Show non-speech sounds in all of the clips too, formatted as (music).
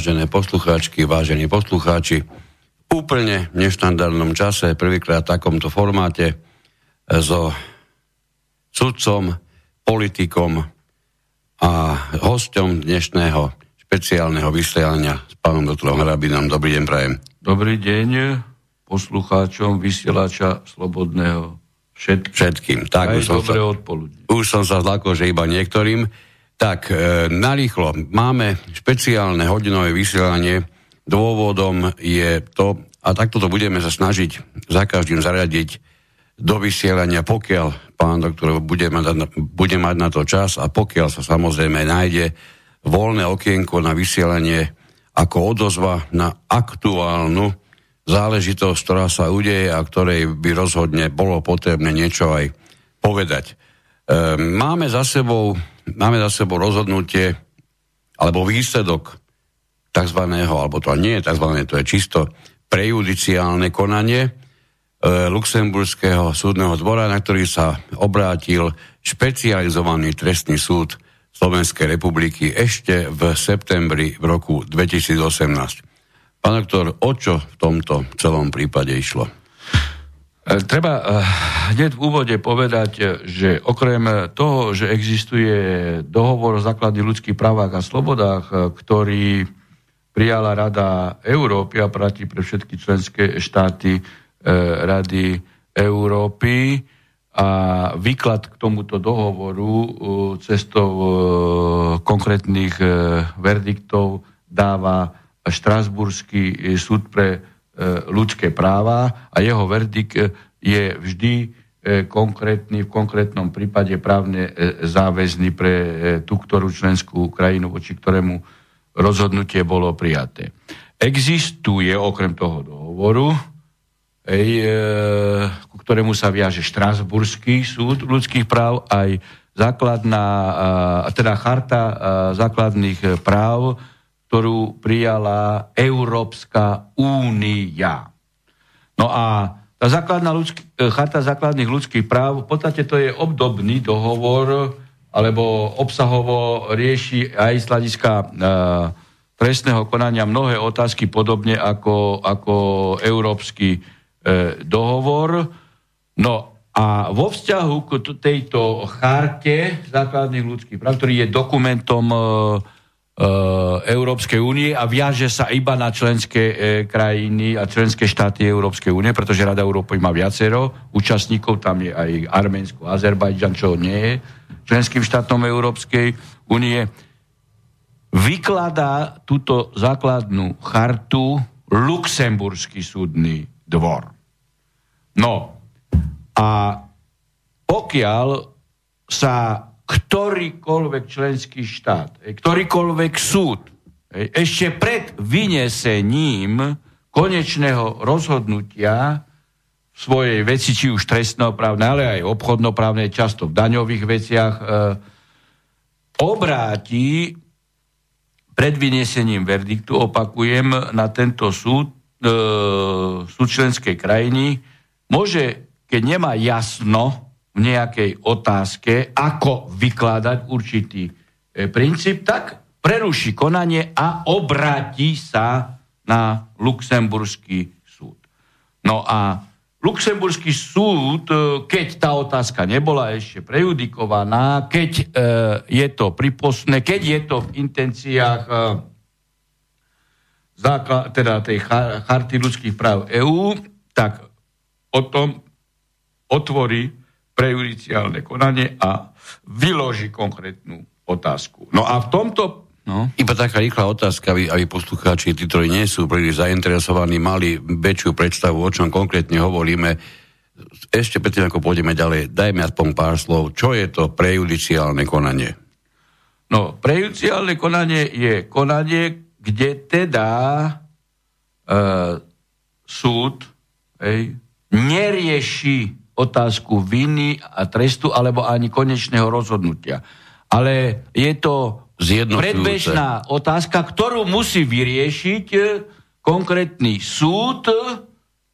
Vážené poslucháčky, vážení poslucháči. V úplne neštandardnom čase, prvýkrát v takomto formáte, so sudcom, politikom a hosťom dnešného špeciálneho vysielania s pánom doktorom Hrabinom. Dobrý deň, prajem. Dobrý deň poslucháčom vysielača Slobodného všetkým. Všetkým. Tak, Aj už som, dobré sa, odpoludne. už som sa zlakol, že iba niektorým. Tak, e, narýchlo. Máme špeciálne hodinové vysielanie. Dôvodom je to, a takto to budeme sa snažiť za každým zaradiť do vysielania, pokiaľ pán doktor bude mať, bude mať na to čas a pokiaľ sa samozrejme nájde voľné okienko na vysielanie ako odozva na aktuálnu záležitosť, ktorá sa udeje a ktorej by rozhodne bolo potrebné niečo aj povedať. E, máme za sebou máme za sebou rozhodnutie alebo výsledok tzv. alebo to nie je tzv. to je čisto prejudiciálne konanie e, Luxemburského súdneho dvora, na ktorý sa obrátil špecializovaný trestný súd Slovenskej republiky ešte v septembri v roku 2018. Pán doktor, o čo v tomto celom prípade išlo? E, Treba e, hneď v úvode povedať, e, že okrem toho, že existuje dohovor o základných ľudských právach a slobodách, ktorý prijala Rada Európy a platí pre všetky členské štáty Rady Európy a výklad k tomuto dohovoru cestou konkrétnych verdiktov dáva Štrasburský súd pre ľudské práva a jeho verdikt je vždy konkrétny, v konkrétnom prípade právne záväzný pre tú, ktorú členskú krajinu, voči ktorému rozhodnutie bolo prijaté. Existuje okrem toho dohovoru, ej, e, ku ktorému sa viaže Štrasburský súd ľudských práv, aj základná, teda charta základných práv, ktorú prijala Európska únia. No a tá základná ľudský, charta základných ľudských práv, v podstate to je obdobný dohovor, alebo obsahovo rieši aj z hľadiska e, trestného konania mnohé otázky podobne ako, ako Európsky e, dohovor. No a vo vzťahu k tejto charte základných ľudských práv, ktorý je dokumentom e, Európskej únie a viaže sa iba na členské e, krajiny a členské štáty Európskej únie, pretože Rada Európy má viacero účastníkov, tam je aj Arménsko, Azerbajdžan, čo nie je členským štátom Európskej únie, vykladá túto základnú chartu Luxemburský súdny dvor. No a pokiaľ sa ktorýkoľvek členský štát, ktorýkoľvek súd, ešte pred vynesením konečného rozhodnutia v svojej veci, či už trestnoprávne, ale aj obchodnoprávne, často v daňových veciach, e, obráti pred vynesením verdiktu, opakujem, na tento súd, e, súd členskej krajiny, môže, keď nemá jasno, v nejakej otázke, ako vykladať určitý e, princíp, tak preruší konanie a obráti sa na Luxemburský súd. No a Luxemburský súd, e, keď tá otázka nebola ešte prejudikovaná, keď e, je to pripostné, keď je to v intenciách e, základ, teda tej charty ľudských práv EÚ, tak o tom otvorí prejudiciálne konanie a vyloží konkrétnu otázku. No a v tomto No. Iba taká rýchla otázka, aby, aby poslucháči, tí, ktorí nie sú príliš zainteresovaní, mali väčšiu predstavu, o čom konkrétne hovoríme. Ešte predtým, ako pôjdeme ďalej, dajme aspoň pár slov. Čo je to prejudiciálne konanie? No, prejudiciálne konanie je konanie, kde teda e, súd ej, nerieši otázku viny a trestu alebo ani konečného rozhodnutia. Ale je to predbežná otázka, ktorú musí vyriešiť e, konkrétny súd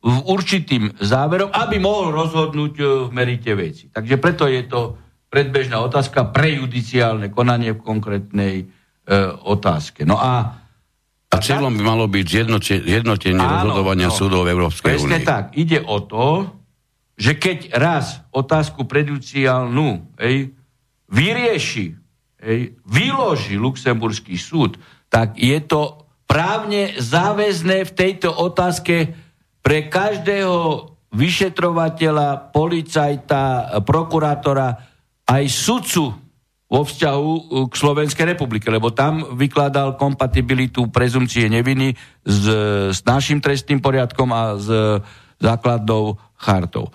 v určitým záverom, aby mohol rozhodnúť e, v merite veci. Takže preto je to predbežná otázka, prejudiciálne konanie v konkrétnej otázke. No a a cieľom by malo byť zjednotenie rozhodovania no, súdov Európskej únie. Presne tak. Ide o to, že keď raz otázku predujúciálnu vyrieši, ej, vyloží Luxemburský súd, tak je to právne záväzné v tejto otázke pre každého vyšetrovateľa, policajta, prokurátora, aj sudcu vo vzťahu uh, k Slovenskej republike, lebo tam vykladal kompatibilitu prezumcie neviny s, s našim trestným poriadkom a s základnou chartou.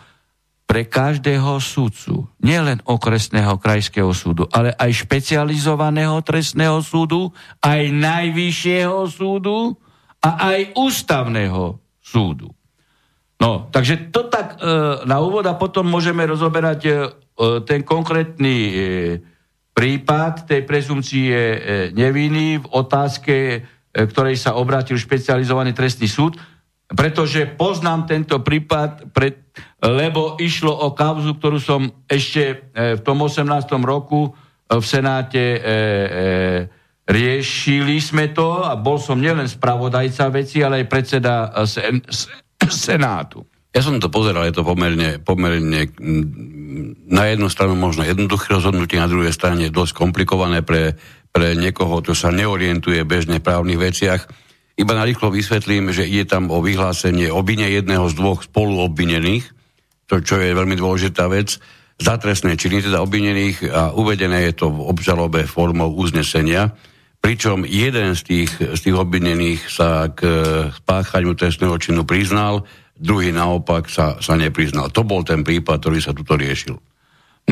Pre každého súdcu, nielen okresného krajského súdu, ale aj špecializovaného trestného súdu, aj najvyššieho súdu a aj ústavného súdu. No, takže to tak e, na úvod a potom môžeme rozoberať e, ten konkrétny e, prípad tej prezumcie e, neviny v otázke, e, ktorej sa obrátil špecializovaný trestný súd, pretože poznám tento prípad, pred, lebo išlo o kauzu, ktorú som ešte e, v tom 18. roku v Senáte e, e, riešili sme to a bol som nielen spravodajca veci, ale aj predseda sen, Senátu. Ja som to pozeral, je to pomerne, pomerne na jednu stranu možno jednoduché rozhodnutie, na druhej strane dosť komplikované pre, pre niekoho, kto sa neorientuje bežne v právnych veciach. Iba na rýchlo vysvetlím, že ide tam o vyhlásenie obine jedného z dvoch spoluobvinených, to, čo je veľmi dôležitá vec, za trestné činy teda obvinených a uvedené je to v obžalobe formou uznesenia, pričom jeden z tých, z tých obvinených sa k spáchaniu trestného činu priznal, druhý naopak sa, sa nepriznal. To bol ten prípad, ktorý sa tuto riešil.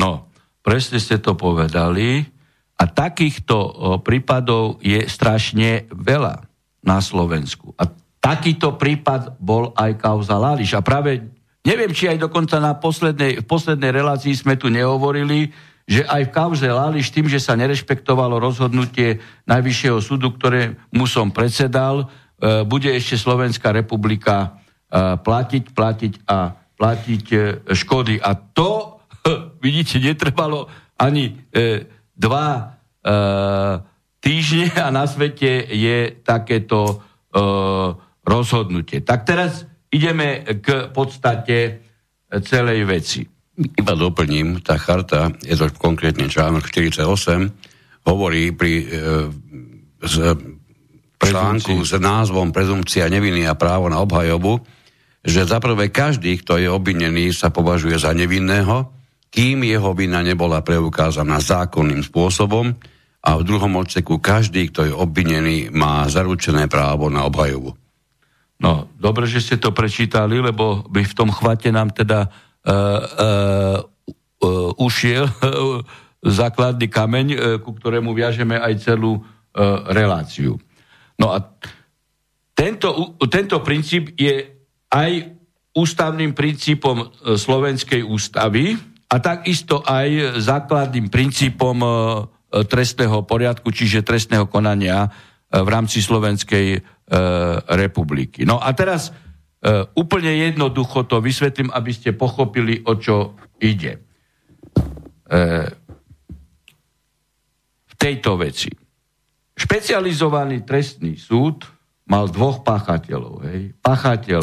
No, presne ste to povedali. A takýchto prípadov je strašne veľa na Slovensku. A takýto prípad bol aj kauza Lališ. A práve neviem, či aj dokonca na poslednej, v poslednej relácii sme tu nehovorili, že aj v kauze Lališ tým, že sa nerešpektovalo rozhodnutie Najvyššieho súdu, ktoré mu som predsedal, e, bude ešte Slovenská republika platiť, platiť a platiť e, škody. A to, (laughs) vidíte, netrvalo ani e, dva e, týždne a na svete je takéto e, rozhodnutie. Tak teraz ideme k podstate celej veci. Iba doplním, tá charta, je to konkrétne článok 48, hovorí pri e, z, článku s názvom Prezumcia neviny a právo na obhajobu, že zaprvé každý, kto je obvinený, sa považuje za nevinného, kým jeho vina nebola preukázaná zákonným spôsobom a v druhom odseku každý, kto je obvinený, má zaručené právo na obhajovu. No, dobre, že ste to prečítali, lebo by v tom chvate nám teda uh, uh, uh, ušiel uh, základný kameň, uh, ku ktorému viažeme aj celú uh, reláciu. No a tento, tento princíp je aj ústavným princípom e, Slovenskej ústavy a takisto aj základným princípom e, trestného poriadku, čiže trestného konania e, v rámci Slovenskej republiky. No a teraz úplne jednoducho to vysvetlím, aby ste pochopili, o čo ide. V tejto veci. Špecializovaný trestný súd mal dvoch páchateľov. Hej. Páchateľ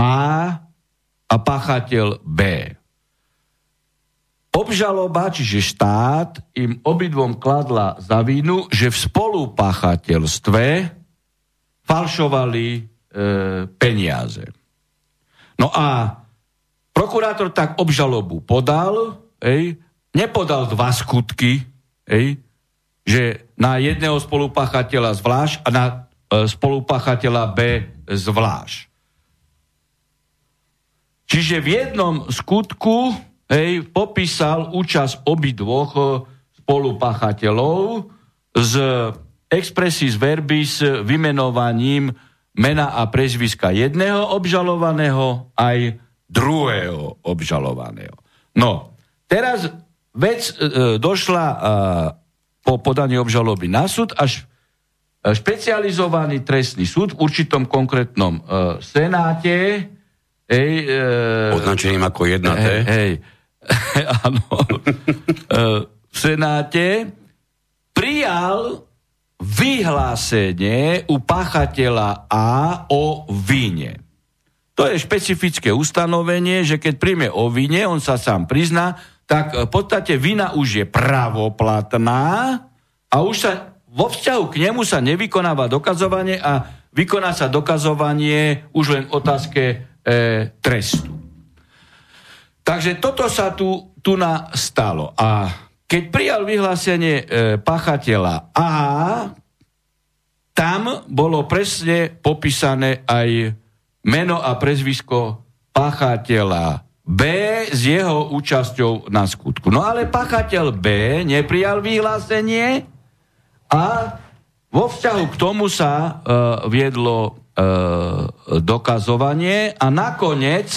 a a pachateľ B. Obžaloba, čiže štát, im obidvom kladla za vinu, že v spolupáchateľstve falšovali e, peniaze. No a prokurátor tak obžalobu podal, ej, nepodal dva skutky, ej, že na jedného spolupáchateľa zvlášť a na e, spolupáchateľa B zvlášť. Čiže v jednom skutku hej, popísal účasť obidvoch eh, spolupáchateľov z expressis verbis vymenovaním mena a prezviska jedného obžalovaného aj druhého obžalovaného. No, teraz vec e, došla e, po podaní obžaloby na súd, až špecializovaný trestný súd v určitom konkrétnom e, senáte Hej, e, Označením ako jedna T. Hej, hej. (laughs) áno. e, v Senáte prijal vyhlásenie u páchateľa A o vine. To je špecifické ustanovenie, že keď príjme o vine, on sa sám prizná, tak v podstate vina už je pravoplatná a už sa vo vzťahu k nemu sa nevykonáva dokazovanie a vykoná sa dokazovanie už len otázke e, trestu. Takže toto sa tu, tu nastalo. A keď prijal vyhlásenie e, pachateľa A, tam bolo presne popísané aj meno a prezvisko pachateľa B s jeho účasťou na skutku. No ale pachateľ B neprijal vyhlásenie a vo vzťahu k tomu sa e, viedlo e, dokazovanie a nakoniec,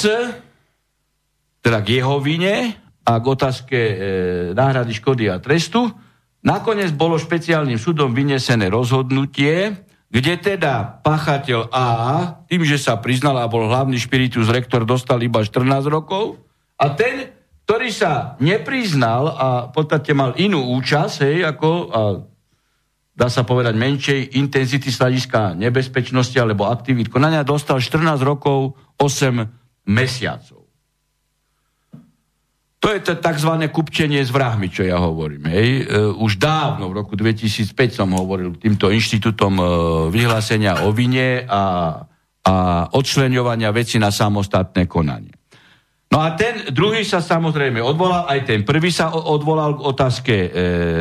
teda k jeho vine a k otázke e, náhrady škody a trestu, nakoniec bolo špeciálnym súdom vynesené rozhodnutie, kde teda pachateľ A, tým, že sa priznal a bol hlavný špiritus rektor, dostal iba 14 rokov a ten, ktorý sa nepriznal a v podstate mal inú účasť, hej, ako, a dá sa povedať, menšej intenzity sladiska nebezpečnosti alebo aktivít konania, dostal 14 rokov 8 mesiacov. To je to tzv. kupčenie s vrahmi, čo ja hovorím. Hej. E, už dávno, v roku 2005 som hovoril týmto inštitútom e, vyhlásenia o vine a, a odčleňovania veci na samostatné konanie. No a ten druhý sa samozrejme odvolal, aj ten prvý sa odvolal k otázke e,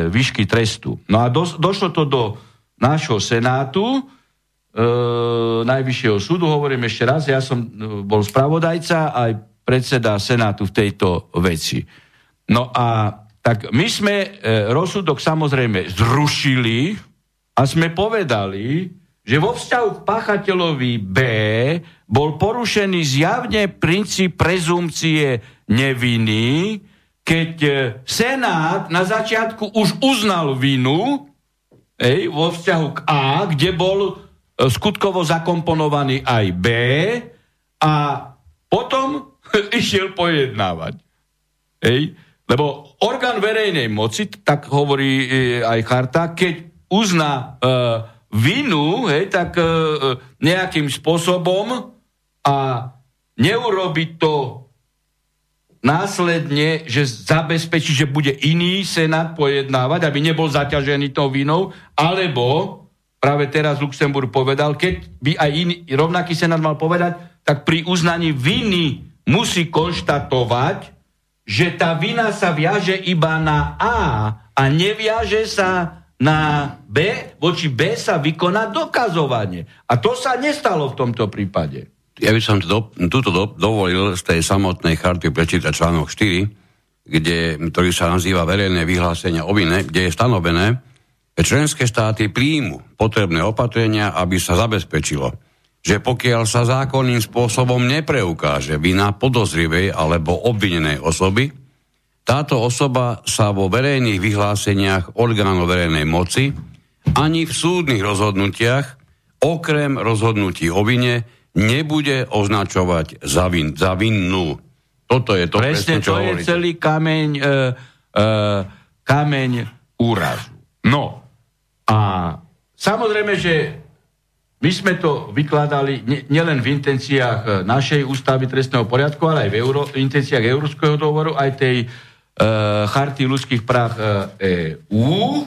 výšky trestu. No a do, došlo to do nášho senátu, e, najvyššieho súdu, hovorím ešte raz, ja som e, bol spravodajca aj predseda senátu v tejto veci. No a tak my sme e, rozsudok samozrejme zrušili a sme povedali, že vo vzťahu k páchateľovi B bol porušený zjavne princíp prezumcie neviny, keď e, Senát na začiatku už uznal vinu ej, vo vzťahu k A, kde bol e, skutkovo zakomponovaný aj B a potom (laughs) išiel pojednávať. Ej, lebo orgán verejnej moci, tak hovorí e, aj charta, keď uzná e, vinu, hej, tak e, nejakým spôsobom a neurobiť to následne, že zabezpečí, že bude iný senát pojednávať, aby nebol zaťažený tou vinou, alebo práve teraz Luxemburg povedal, keď by aj iný, rovnaký senát mal povedať, tak pri uznaní viny musí konštatovať, že tá vina sa viaže iba na A a neviaže sa na B, voči B sa vykoná dokazovanie. A to sa nestalo v tomto prípade. Ja by som do, túto do, dovolil z tej samotnej charty prečítať článok 4, kde, ktorý sa nazýva verejné vyhlásenia o vine, kde je stanovené, že členské štáty príjmu potrebné opatrenia, aby sa zabezpečilo, že pokiaľ sa zákonným spôsobom nepreukáže vina podozrivej alebo obvinenej osoby, táto osoba sa vo verejných vyhláseniach orgánov verejnej moci ani v súdnych rozhodnutiach, okrem rozhodnutí o vine, nebude označovať za, vin, za vinnú. Toto je to presne, presne čo to hovoríte. je celý kameň, e, e, kameň úrazu. No a samozrejme, že my sme to vykladali nielen v intenciách e, našej ústavy trestného poriadku, ale aj v euro, intenciách Európskeho dohovoru, aj tej E, charty ľudských práv EU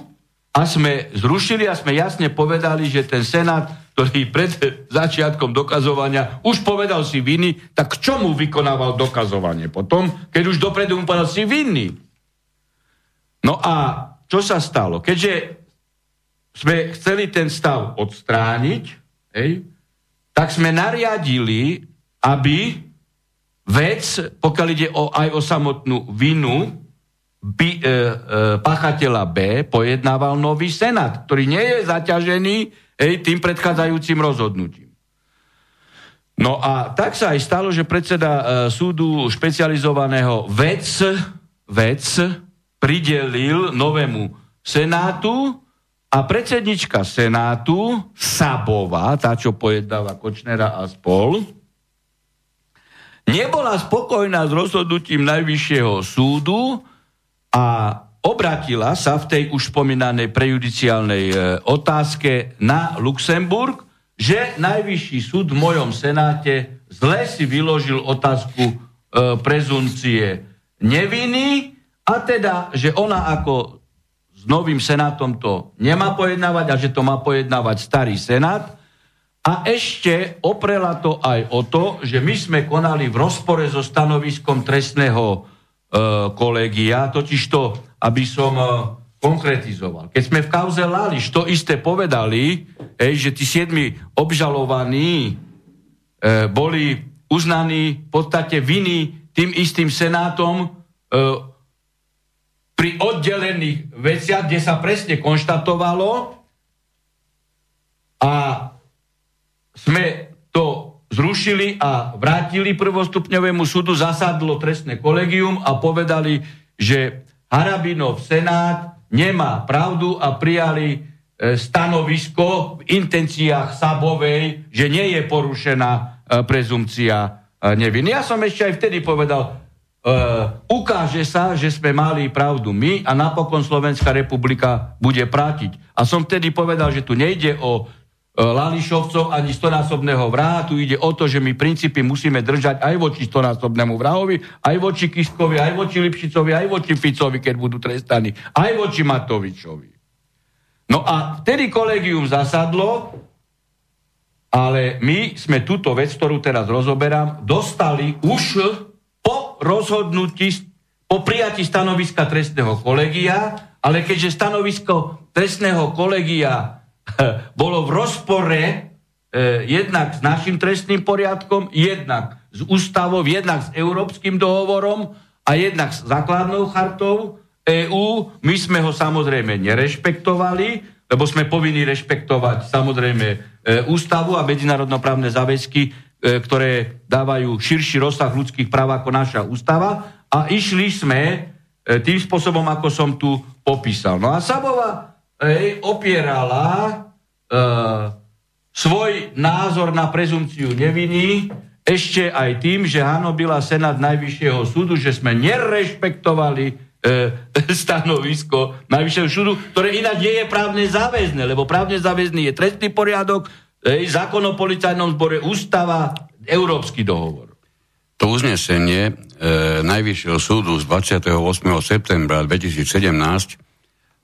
a sme zrušili a sme jasne povedali, že ten Senát, ktorý pred začiatkom dokazovania už povedal si viny, tak k čomu vykonával dokazovanie potom, keď už dopredu mu povedal si vinný. No a čo sa stalo? Keďže sme chceli ten stav odstrániť, hej, tak sme nariadili, aby vec, pokiaľ ide o, aj o samotnú vinu, by, e, e, pachateľa B pojednával nový senát, ktorý nie je zaťažený ej, tým predchádzajúcim rozhodnutím. No a tak sa aj stalo, že predseda e, súdu špecializovaného vec, vec pridelil novému senátu a predsednička senátu Sabová, tá, čo pojednáva Kočnera a spol, nebola spokojná s rozhodnutím Najvyššieho súdu a obratila sa v tej už spomínanej prejudiciálnej e, otázke na Luxemburg, že Najvyšší súd v mojom senáte zle si vyložil otázku e, prezumcie neviny a teda, že ona ako novým senátom to nemá pojednávať a že to má pojednávať starý senát. A ešte oprela to aj o to, že my sme konali v rozpore so stanoviskom trestného e, kolegia, totiž to, aby som e, konkretizoval. Keď sme v kauze Lališ to isté povedali, ej, že tí siedmi obžalovaní e, boli uznaní v podstate viny tým istým senátom e, pri oddelených veciach, kde sa presne konštatovalo a sme to zrušili a vrátili prvostupňovému súdu, zasadlo trestné kolegium a povedali, že Harabinov senát nemá pravdu a prijali e, stanovisko v intenciách Sabovej, že nie je porušená e, prezumcia e, neviny. Ja som ešte aj vtedy povedal, ukáže sa, že sme mali pravdu my a napokon Slovenská republika bude prátiť. A som vtedy povedal, že tu nejde o E, Lališovcov ani stonásobného vraha. Tu ide o to, že my princípy musíme držať aj voči stonásobnému vrahovi, aj voči Kiskovi, aj voči Lipšicovi, aj voči Ficovi, keď budú trestaní, aj voči Matovičovi. No a vtedy kolegium zasadlo, ale my sme túto vec, ktorú teraz rozoberám, dostali už rozhodnutí, po prijatí stanoviska trestného kolegia, ale keďže stanovisko trestného kolegia (laughs) bolo v rozpore e, jednak s našim trestným poriadkom, jednak s ústavou, jednak s európskym dohovorom a jednak s základnou chartou EÚ. My sme ho samozrejme nerešpektovali, lebo sme povinni rešpektovať samozrejme e, ústavu a medzinárodnoprávne záväzky, ktoré dávajú širší rozsah ľudských práv ako naša ústava a išli sme e, tým spôsobom, ako som tu popísal. No a Sabova e, opierala e, svoj názor na prezumciu neviny ešte aj tým, že hanobila Senát Najvyššieho súdu, že sme nerešpektovali e, (laughs) stanovisko Najvyššieho súdu, ktoré ináč nie je právne záväzné, lebo právne záväzný je trestný poriadok, e, zákon o policajnom zbore, ústava, Európsky dohovor. To uznesenie e, Najvyššieho súdu z 28. septembra 2017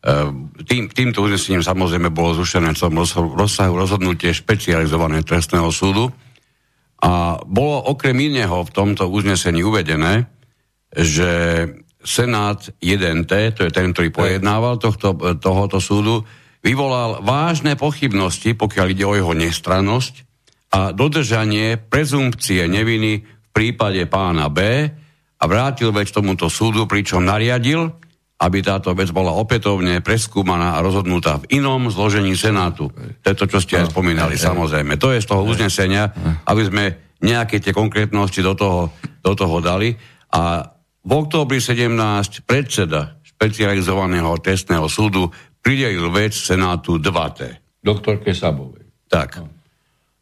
Ehm, tým, týmto uznesením samozrejme bolo zrušené celom rozsahu rozhodnutie špecializovaného trestného súdu a bolo okrem iného v tomto uznesení uvedené, že Senát 1T, to je ten, ktorý pojednával tohto, tohoto súdu, vyvolal vážne pochybnosti, pokiaľ ide o jeho nestrannosť a dodržanie prezumpcie neviny v prípade pána B a vrátil veď tomuto súdu, pričom nariadil, aby táto vec bola opätovne preskúmaná a rozhodnutá v inom zložení Senátu. To je to, čo ste aj spomínali, samozrejme. To je z toho uznesenia, aby sme nejaké tie konkrétnosti do toho, do toho dali. A v októbri 17 predseda špecializovaného trestného súdu pridelil vec Senátu 2T. Doktorke Sabovej. Tak.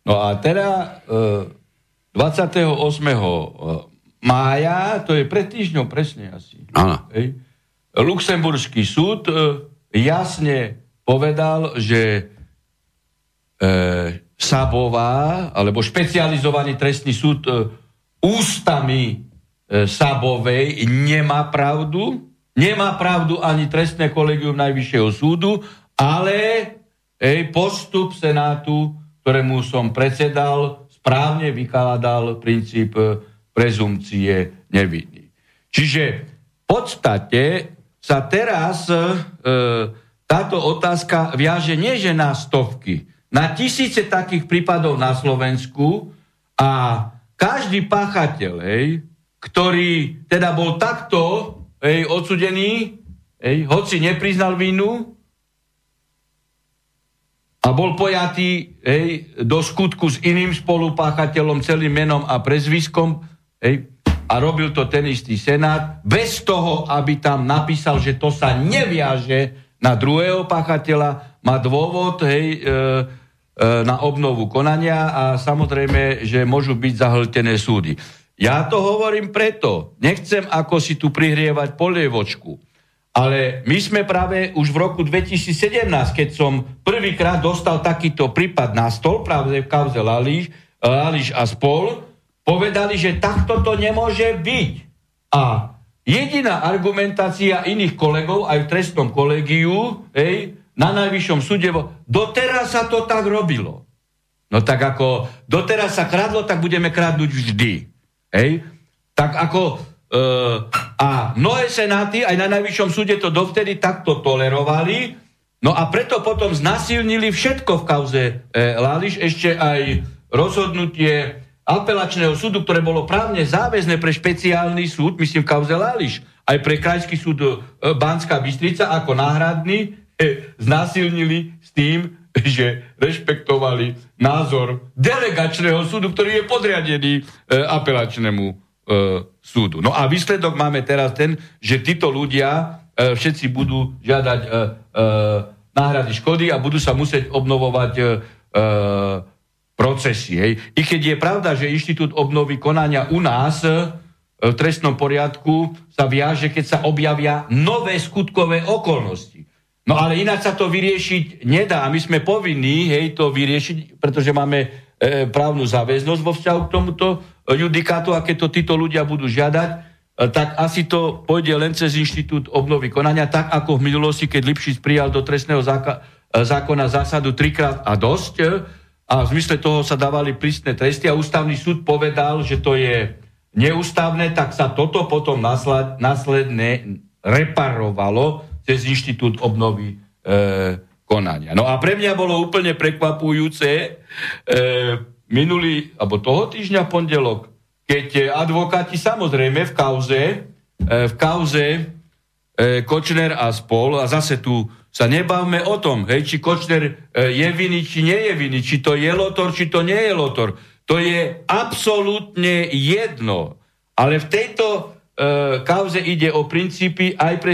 No a teda e, 28. E, mája, to je pred týždňom presne asi. Áno. Luxemburský súd e, jasne povedal, že e, Sabová, alebo špecializovaný trestný súd e, ústami e, Sabovej nemá pravdu, nemá pravdu ani trestné kolegium Najvyššieho súdu, ale ej, postup Senátu, ktorému som predsedal, správne vykladal princíp e, prezumcie neviny. Čiže v podstate sa teraz e, táto otázka viaže nie že na stovky, na tisíce takých prípadov na Slovensku a každý páchateľ, ktorý teda bol takto hej, odsudený, hej, hoci nepriznal vinu a bol pojatý hej, do skutku s iným spolupáchateľom, celým menom a prezviskom, hej, a robil to ten istý senát, bez toho, aby tam napísal, že to sa neviaže na druhého pachateľa, má dôvod hej, e, e, na obnovu konania a samozrejme, že môžu byť zahltené súdy. Ja to hovorím preto, nechcem ako si tu prihrievať polievočku, Ale my sme práve už v roku 2017, keď som prvýkrát dostal takýto prípad na stol, práve v kauze Lališ, Lališ a spol, povedali, že takto to nemôže byť. A jediná argumentácia iných kolegov aj v trestnom kolegiu, hej, na najvyššom súde, doteraz sa to tak robilo. No tak ako doteraz sa kradlo, tak budeme kradnúť vždy. Hej? Tak ako Uh, a mnohé senáty aj na najvyššom súde to dovtedy takto tolerovali, no a preto potom znasilnili všetko v kauze e, Láliš, ešte aj rozhodnutie apelačného súdu, ktoré bolo právne záväzné pre špeciálny súd, myslím v kauze Láliš, aj pre krajský súd e, Banská Bystrica ako náhradný, e, znasilnili s tým, (laughs) že rešpektovali názor delegačného súdu, ktorý je podriadený e, apelačnému e, súdu. No a výsledok máme teraz ten, že títo ľudia e, všetci budú žiadať e, e, náhrady škody a budú sa musieť obnovovať e, e, procesy. Hej. I keď je pravda, že Inštitút obnovy konania u nás e, v trestnom poriadku sa viaže, keď sa objavia nové skutkové okolnosti. No ale ináč sa to vyriešiť nedá. My sme povinní hej, to vyriešiť, pretože máme e, právnu záväznosť vo vzťahu k tomuto judikátu. A keď to títo ľudia budú žiadať, e, tak asi to pôjde len cez inštitút obnovy konania, tak ako v minulosti, keď Lipšic prijal do trestného záka- e, zákona zásadu trikrát a dosť e, a v zmysle toho sa dávali prísne tresty. A ústavný súd povedal, že to je neústavné, tak sa toto potom následne reparovalo cez inštitút obnovy e, konania. No a pre mňa bolo úplne prekvapujúce e, minulý, alebo toho týždňa pondelok, keď advokáti samozrejme v kauze, e, v kauze e, Kočner a spol, a zase tu sa nebavme o tom, hej, či Kočner e, je vinný, či nie je vinný, či to je lotor, či to nie je lotor. To je absolútne jedno. Ale v tejto e, kauze ide o princípy aj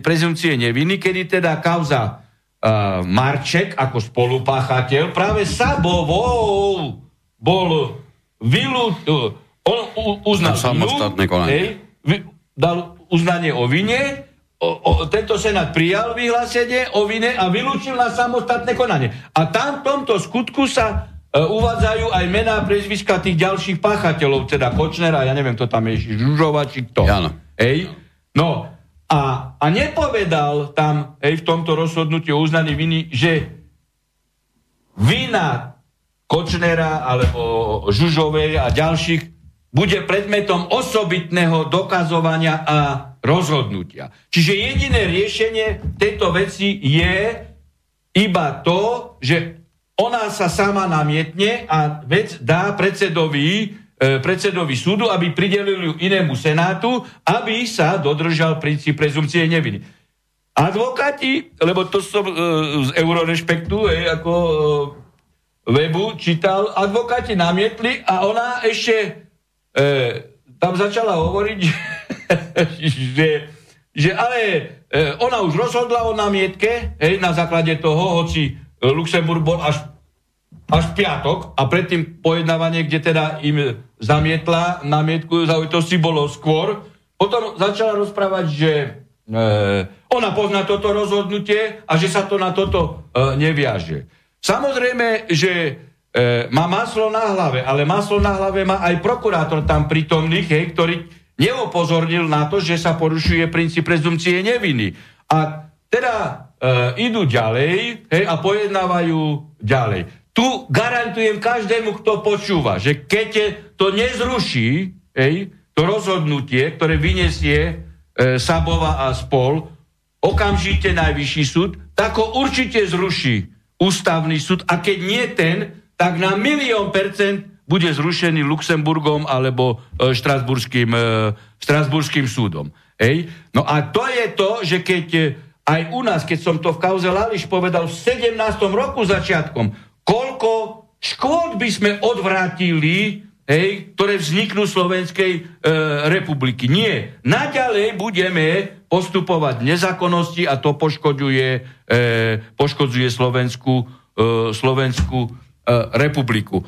prezumcie neviny, kedy teda kauza uh, Marček ako spolupáchateľ práve Sabovou bol vylú, uh, on uznal samostatné konanie. Hej, dal uznanie o vine, o, o, tento senát prijal vyhlásenie o vine a vylúčil na samostatné konanie. A tam v tomto skutku sa uvádzajú aj mená prezviska tých ďalších páchateľov, teda Kočnera, ja neviem, kto tam je, Žužova, či kto. Jano. Hej? No, a, a nepovedal tam hej, v tomto rozhodnutí o uznaní viny, že vina Kočnera alebo Žužovej a ďalších bude predmetom osobitného dokazovania a rozhodnutia. Čiže jediné riešenie tejto veci je iba to, že ona sa sama namietne a vec dá predsedovi E, predsedovi súdu, aby pridelili ju inému senátu, aby sa dodržal princíp prezumcie neviny. Advokáti, lebo to som e, z Eurorešpektu, ako e, webu čítal, advokáti namietli a ona ešte e, tam začala hovoriť, (laughs) že, že ale e, ona už rozhodla o namietke, hej, na základe toho, hoci Luxemburg bol až až piatok a predtým pojednávanie, kde teda im zamietla námietku zaujitosti bolo skôr. Potom začala rozprávať, že e, ona pozná toto rozhodnutie a že sa to na toto e, neviaže. Samozrejme, že e, má maslo na hlave, ale maslo na hlave má aj prokurátor tam prítomných, hej, ktorý neupozornil na to, že sa porušuje princíp prezumcie neviny. A teda idú ďalej hej, a pojednávajú ďalej tu garantujem každému, kto počúva, že keď to nezruší, ej, to rozhodnutie, ktoré vyniesie e, Sabova a spol, okamžite najvyšší súd, tak ho určite zruší ústavný súd a keď nie ten, tak na milión percent bude zrušený Luxemburgom alebo e, Štrasburským, e, Štrasburským súdom. Ej? No a to je to, že keď aj u nás, keď som to v kauze Lališ povedal v 17. roku začiatkom, koľko škôd by sme odvrátili, hej, ktoré vzniknú Slovenskej e, republiky. Nie. Naďalej budeme postupovať nezákonnosti a to poškodzuje, e, poškodzuje Slovenskú, e, Slovenskú e, republiku.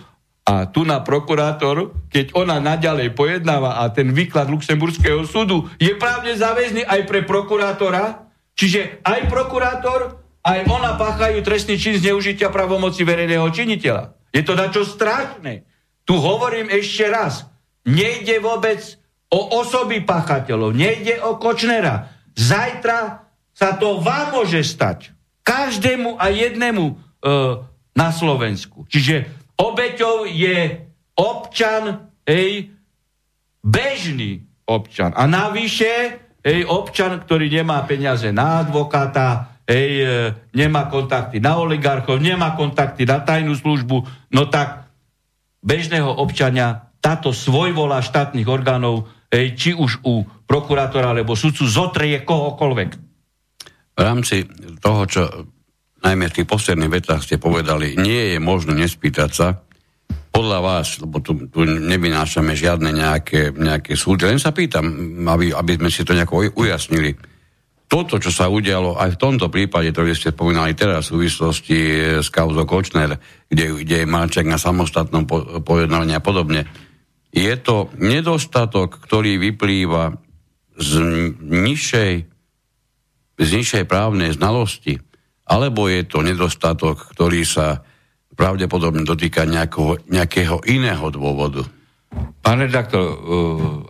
A tu na prokurátor, keď ona naďalej pojednáva a ten výklad Luxemburského súdu je právne záväzný aj pre prokurátora, čiže aj prokurátor, aj ona páchajú trestný čin zneužitia pravomoci verejného činiteľa. Je to čo strašné. Tu hovorím ešte raz. Nejde vôbec o osoby páchateľov, nejde o Kočnera. Zajtra sa to vám môže stať. Každému a jednému e, na Slovensku. Čiže Obeťou je občan, ej, bežný občan. A navyše, ej, občan, ktorý nemá peniaze na advokáta, ej, e, nemá kontakty na oligarchov, nemá kontakty na tajnú službu, no tak bežného občania táto svojvola štátnych orgánov, ej, či už u prokurátora alebo sudcu, zotrie kohokoľvek. V rámci toho, čo najmä v tých posledných vetách ste povedali, nie je možno nespýtať sa, podľa vás, lebo tu, tu nevynášame žiadne nejaké, nejaké súdy, len sa pýtam, aby, aby sme si to nejako ujasnili. Toto, čo sa udialo aj v tomto prípade, ktorý ste spomínali teraz v súvislosti s kauzou Kočner, kde, kde je Malček na samostatnom po, pojednávaní a podobne, je to nedostatok, ktorý vyplýva z nižšej, z nižšej právnej znalosti, alebo je to nedostatok, ktorý sa pravdepodobne dotýka nejakého, nejakého iného dôvodu. Pán redaktor, uh,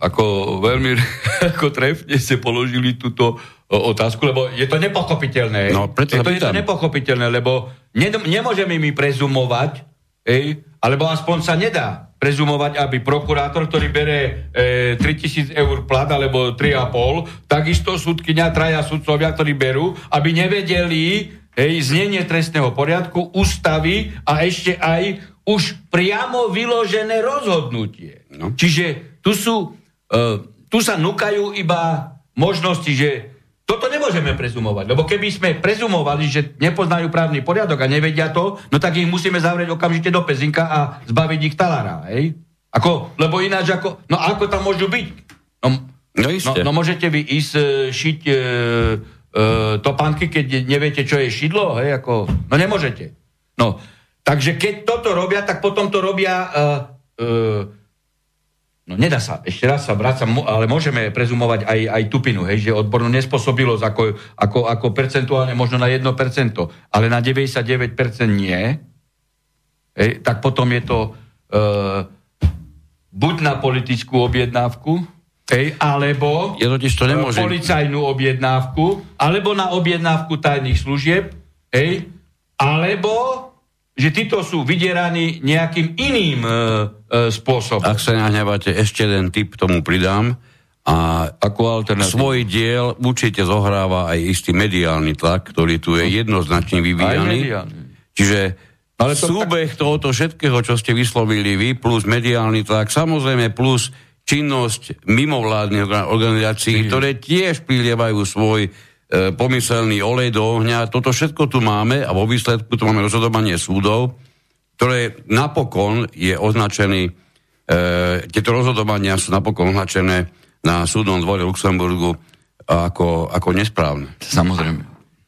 ako veľmi (laughs) ako trefne ste položili túto uh, otázku, lebo je to nepochopiteľné. No, preto je, to, je to nepochopiteľné, lebo ne, nemôžeme mi prezumovať, ej, alebo aspoň sa nedá prezumovať, aby prokurátor, ktorý bere e, 3000 eur plat alebo 3,5, takisto súdkynia, traja sudcovia, ktorí berú, aby nevedeli, hej, znenie trestného poriadku, ústavy a ešte aj už priamo vyložené rozhodnutie. No. Čiže tu, sú, uh, tu sa nukajú iba možnosti, že toto nemôžeme prezumovať, lebo keby sme prezumovali, že nepoznajú právny poriadok a nevedia to, no tak ich musíme zavrieť okamžite do pezinka a zbaviť ich talára, hej? Ako, lebo ináč ako, no ako tam môžu byť? No, no, no, no môžete vy ísť uh, šiť uh, uh, topánky, keď neviete, čo je šidlo, hej, ako, no nemôžete. No, takže keď toto robia, tak potom to robia, uh, uh, no nedá sa, ešte raz sa vrácam, ale môžeme prezumovať aj, aj tupinu, hej, že odbornú nespôsobilosť ako, ako, ako percentuálne možno na 1%, ale na 99% nie, hej, tak potom je to uh, buď na politickú objednávku, Hej, alebo ja to nemôžem. policajnú objednávku, alebo na objednávku tajných služieb, hej, alebo že títo sú vydieraní nejakým iným e, e, spôsobom. Ak sa nahnevate, ešte jeden tip tomu pridám. A ako svoj diel určite zohráva aj istý mediálny tlak, ktorý tu je jednoznačne vyvíjaný. Čiže ale to súbeh tak... tohoto všetkého, čo ste vyslovili vy, plus mediálny tlak, samozrejme plus činnosť mimovládnych organizácií, ktoré tiež prilievajú svoj e, pomyselný olej do ohňa. Toto všetko tu máme a vo výsledku tu máme rozhodovanie súdov, ktoré napokon je označený, e, tieto rozhodovania sú napokon označené na súdnom dvore Luxemburgu ako, ako nesprávne. Samozrejme.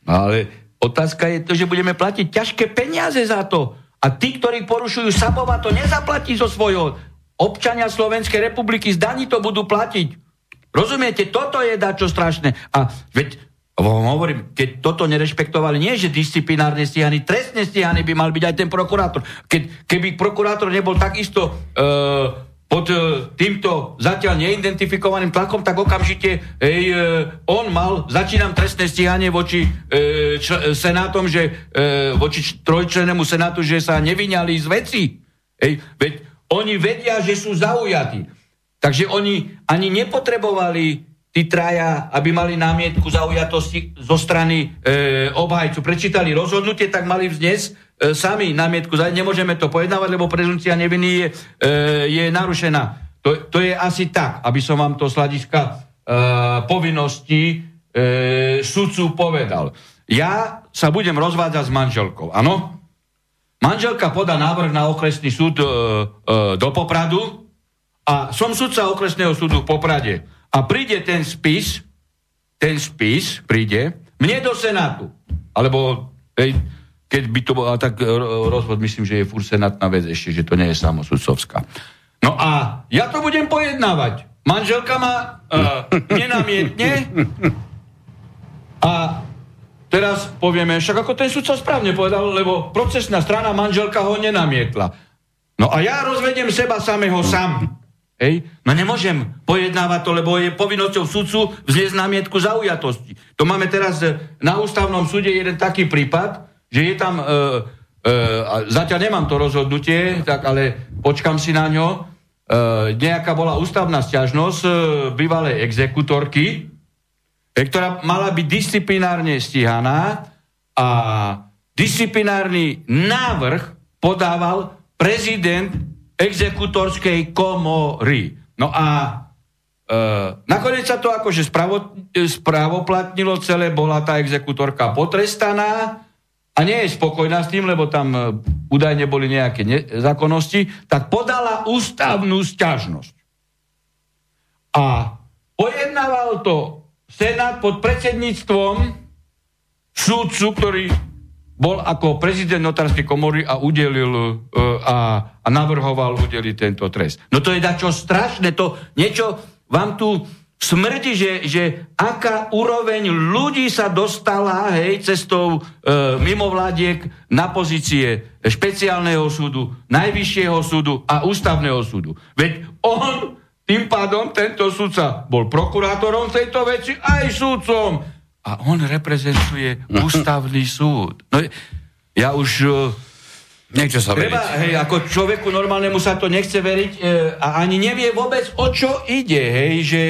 Ale otázka je to, že budeme platiť ťažké peniaze za to. A tí, ktorí porušujú Sabova, to nezaplatí zo svojho občania Slovenskej republiky z daní to budú platiť. Rozumiete, toto je dačo strašné. A veď, hovorím, keď toto nerešpektovali, nie že disciplinárne stíhaný, trestne stíhaný by mal byť aj ten prokurátor. Keď, keby prokurátor nebol takisto uh, pod uh, týmto zatiaľ neidentifikovaným tlakom, tak okamžite hej, uh, on mal, začínam trestné stíhanie voči uh, čl- senátom, že uh, voči trojčlenému senátu, že sa nevyňali z veci. Hej, veď oni vedia, že sú zaujatí. Takže oni ani nepotrebovali tí traja, aby mali námietku zaujatosti zo strany e, obhajcu. Prečítali rozhodnutie, tak mali vznes e, sami námietku. Nemôžeme to pojednávať, lebo prezumcia neviny je, e, je narušená. To, to je asi tak, aby som vám to z hľadiska e, povinnosti e, sudcu povedal. Ja sa budem rozvádzať s manželkou, áno? Manželka podá návrh na okresný súd e, e, do Popradu a som sudca okresného súdu v Poprade. A príde ten spis, ten spis príde mne do Senátu. Alebo ej, keď by to bola tak rozvod, myslím, že je furt senátna vec ešte, že to nie je samosudcovská. No a ja to budem pojednávať. Manželka ma (laughs) uh, nenamietne a teraz povieme, však ako ten sudca správne povedal, lebo procesná strana manželka ho nenamietla. No a ja rozvediem seba samého sám. Hej? No nemôžem pojednávať to, lebo je povinnosťou sudcu vzniesť námietku zaujatosti. To máme teraz e, na ústavnom súde jeden taký prípad, že je tam, e, e, zatiaľ nemám to rozhodnutie, tak ale počkam si na ňo, e, nejaká bola ústavná stiažnosť e, bývalej exekutorky, ktorá mala byť disciplinárne stíhaná a disciplinárny návrh podával prezident exekutorskej komory. No a e, nakoniec sa to akože spravo, spravoplatnilo celé, bola tá exekutorka potrestaná a nie je spokojná s tým, lebo tam údajne boli nejaké zákonnosti, tak podala ústavnú sťažnosť. A pojednával to Senát pod predsedníctvom súdcu, ktorý bol ako prezident notárskej komory a udelil uh, a, a navrhoval udeliť tento trest. No to je dačo strašné, to niečo vám tu smrdí, že, že aká úroveň ľudí sa dostala hej, cestou e, mimovládiek na pozície špeciálneho súdu, najvyššieho súdu a ústavného súdu. Veď on, tým pádom, tento súdca bol prokurátorom tejto veci aj súdcom a on reprezentuje ústavný súd. No, ja už... E, nechce sa treba, veriť. Hej, ako človeku normálnemu sa to nechce veriť e, a ani nevie vôbec, o čo ide, hej, že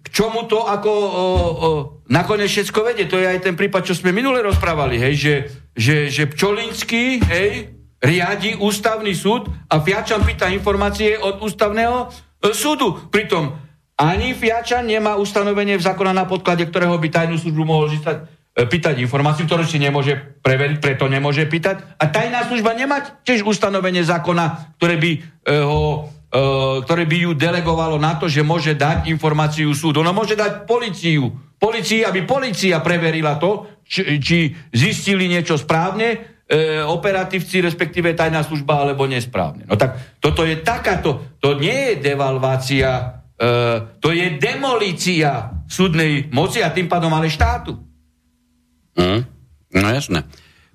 k čomu to ako o, o, nakoniec všetko vedie. To je aj ten prípad, čo sme minule rozprávali, hej, že, že, že Pčolinský, hej, riadi ústavný súd a Fiačan pýta informácie od ústavného súdu. Pritom ani Fiačan nemá ustanovenie v zákona na podklade, ktorého by tajnú službu mohol získať, e, pýtať informáciu, ktorú si nemôže preveriť, preto nemôže pýtať. A tajná služba nemá tiež ustanovenie zákona, ktoré by, e, ho, e, ktoré by ju delegovalo na to, že môže dať informáciu súdu. Ona môže dať policiu, policii, aby policia preverila to, či, či zistili niečo správne, e, operatívci, respektíve tajná služba, alebo nesprávne. No tak toto je takáto, to nie je devalvácia E, to je demolícia súdnej moci a tým pádom ale štátu. Mm, no jasné.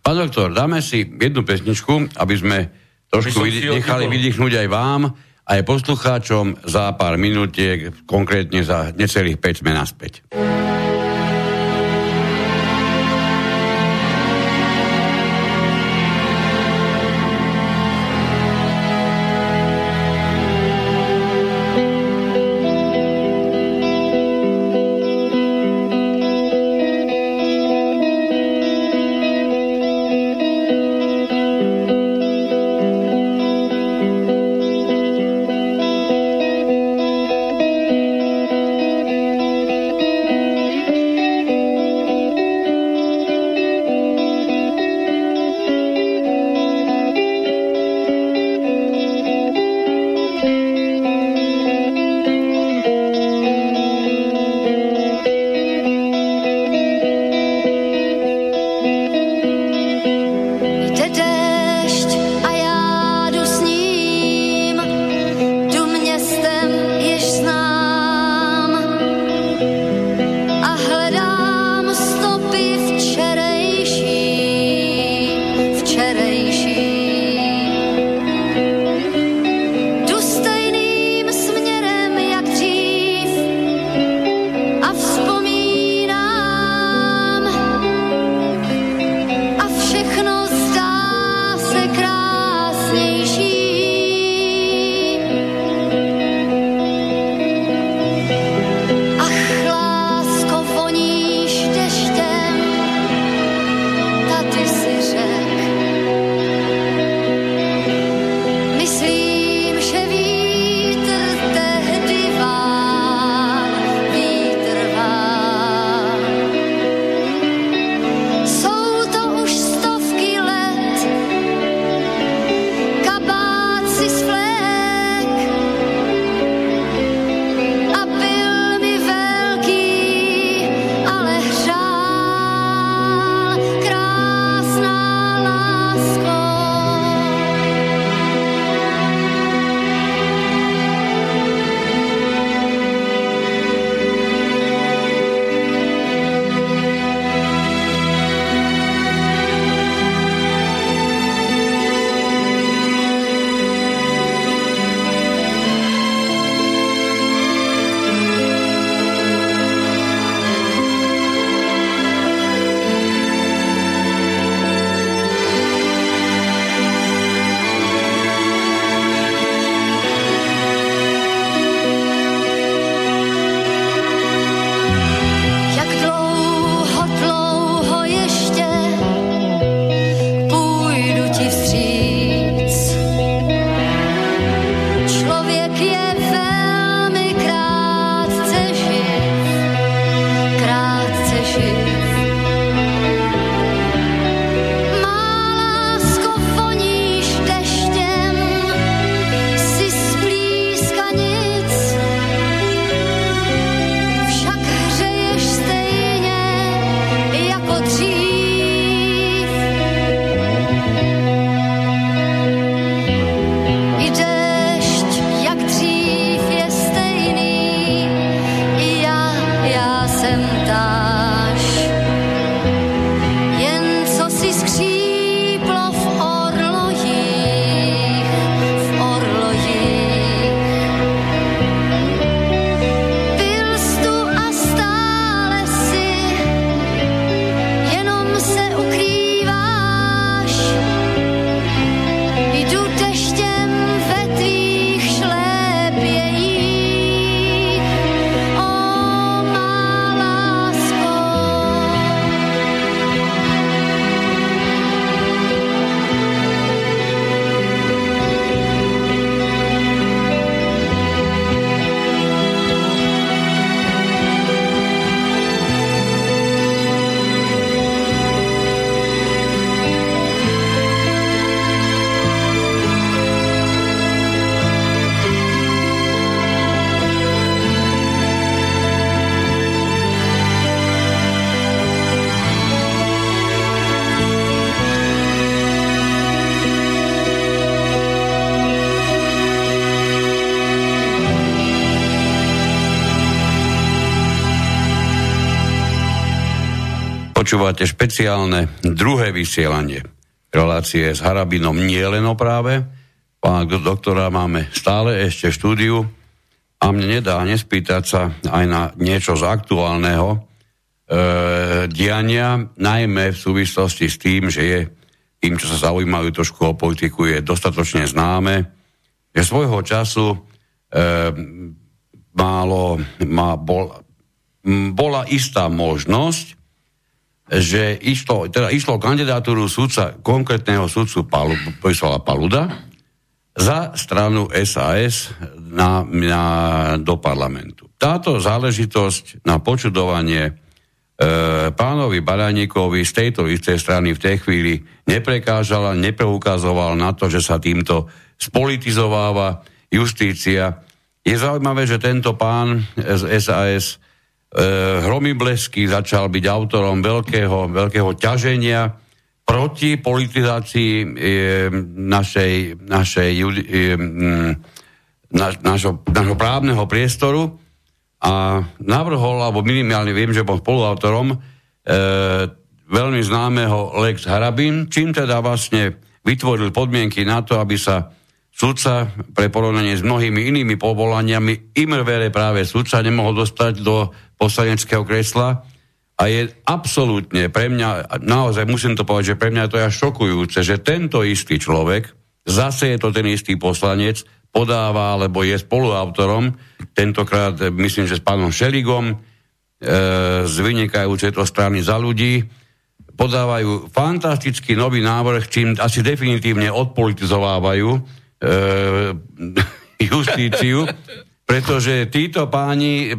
Pán doktor, dáme si jednu pesničku, aby sme trošku vydych, nechali vydýchnuť aj vám, aj poslucháčom za pár minútiek, konkrétne za necelých 5 sme naspäť. Počúvate špeciálne druhé vysielanie relácie s Harabinom nie len o práve. Pána doktora máme stále ešte v štúdiu a mne nedá nespýtať sa aj na niečo z aktuálneho e, diania, najmä v súvislosti s tým, že je tým, čo sa zaujímajú trošku o politiku, je dostatočne známe, že svojho času e, málo, má, bol, bola istá možnosť, že išlo, teda išlo kandidatúru sudca, konkrétneho sudcu Palu, Paluda za stranu SAS na, na, do parlamentu. Táto záležitosť na počudovanie e, pánovi Baraníkovi z tejto istej strany v tej chvíli neprekážala, nepreukazoval na to, že sa týmto spolitizováva justícia. Je zaujímavé, že tento pán z SAS E, Hromiblesky začal byť autorom veľkého, veľkého ťaženia proti politizácii e, našej, našej, e, naš, našo, našo právneho priestoru a navrhol, alebo minimálne viem, že bol spoluautorom e, veľmi známeho Lex Harabin, čím teda vlastne vytvoril podmienky na to, aby sa sudca pre porovnanie s mnohými inými povolaniami imrvere práve sudca nemohol dostať do poslaneckého kresla a je absolútne pre mňa, naozaj musím to povedať, že pre mňa to je až šokujúce, že tento istý človek, zase je to ten istý poslanec, podáva, alebo je spoluautorom, tentokrát myslím, že s pánom Šeligom, e, z vynikajúcej to strany za ľudí, podávajú fantastický nový návrh, čím asi definitívne odpolitizovávajú e, (laughs) justíciu pretože títo páni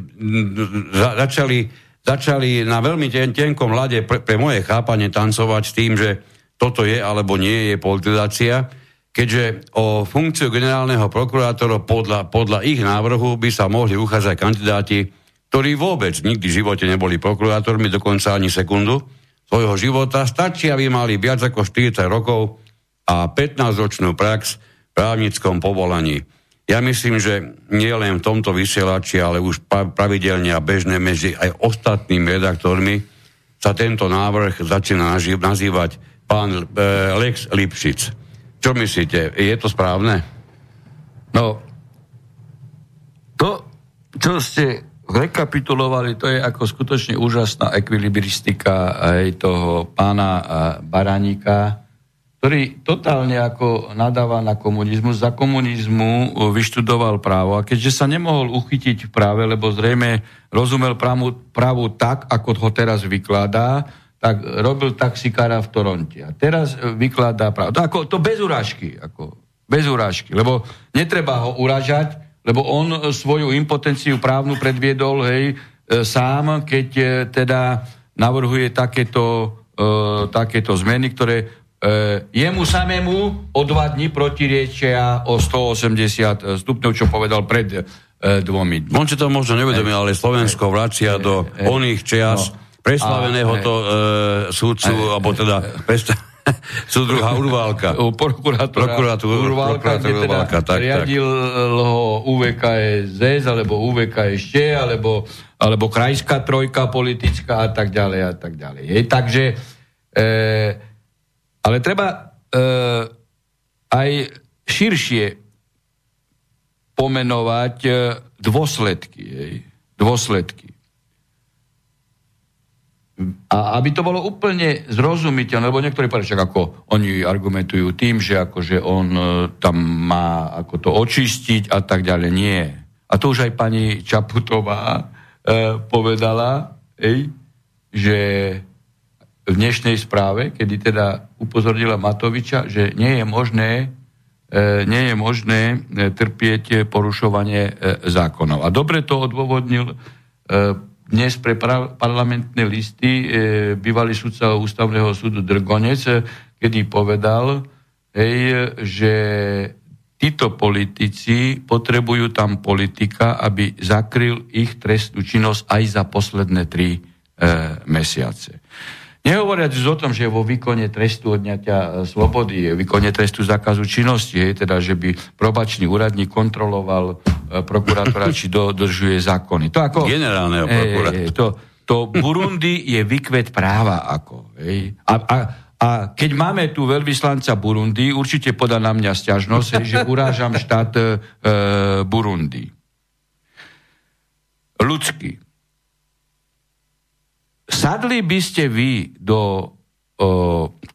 začali, začali na veľmi ten, tenkom lade pre, pre moje chápanie tancovať s tým, že toto je alebo nie je politizácia, keďže o funkciu generálneho prokurátora podľa, podľa ich návrhu by sa mohli uchádzať kandidáti, ktorí vôbec nikdy v živote neboli prokurátormi, dokonca ani sekundu svojho života. Stačí, aby mali viac ako 40 rokov a 15-ročnú prax právnickom povolaní. Ja myslím, že nie len v tomto vysielači, ale už pravidelne a bežne medzi aj ostatnými redaktormi sa tento návrh začína nazývať pán e, Lex Lipšic. Čo myslíte? Je to správne? No, to, čo ste rekapitulovali, to je ako skutočne úžasná ekvilibristika aj toho pána Baraníka, ktorý totálne ako nadáva na komunizmus, za komunizmu vyštudoval právo a keďže sa nemohol uchytiť v práve, lebo zrejme rozumel právu, právu tak, ako ho teraz vykladá, tak robil taxikára v Toronte. A teraz vykladá právo. To, ako, to bez urážky. Ako, bez urážky. Lebo netreba ho uražať, lebo on svoju impotenciu právnu predviedol hej, e, sám, keď e, teda navrhuje takéto, e, takéto zmeny, ktoré E, jemu samému o dva dní protirečia o 180 stupňov, čo povedal pred e, dvomi. On si to možno nevedomí, ale Slovensko vracia do oných čias no. preslaveného to e, súdcu, alebo teda presta- (laughs) súdruha Urválka. Prokurátora, prokurátor, Urválka, prokurátor Urválka, teda tak, riadil tak. ho UVKSS, alebo UVKSČ, alebo, alebo krajská trojka politická a tak ďalej a tak ďalej. Je, takže e, ale treba e, aj širšie pomenovať e, dôsledky. Jej, dôsledky. A aby to bolo úplne zrozumiteľné, lebo niektorí povedia, ako oni argumentujú tým, že akože on e, tam má ako to očistiť a tak ďalej. Nie. A to už aj pani Čaputová e, povedala, ej, že v dnešnej správe, kedy teda upozornila Matoviča, že nie je možné, e, nie je možné e, trpieť porušovanie e, zákonov. A dobre to odôvodnil dnes pre parlamentné listy bývalý sudca ústavného súdu Drgonec, kedy povedal, hej, že títo politici potrebujú tam politika, aby zakryl ich trestnú činnosť aj za posledné tri e, mesiace. Nehovoriac o tom, že vo výkone trestu odňatia e, slobody, výkone trestu zákazu činnosti, je teda, že by probačný úradník kontroloval e, prokurátora, (laughs) či dodržuje zákony. To ako, Generálneho prokurátora. to, to Burundi je vykvet práva. Ako, hej. A, a, a keď máme tu veľvyslanca Burundi, určite podá na mňa stiažnosť, hej, že urážam štát e, Burundi. Ľudský. Sadli by ste vy do o,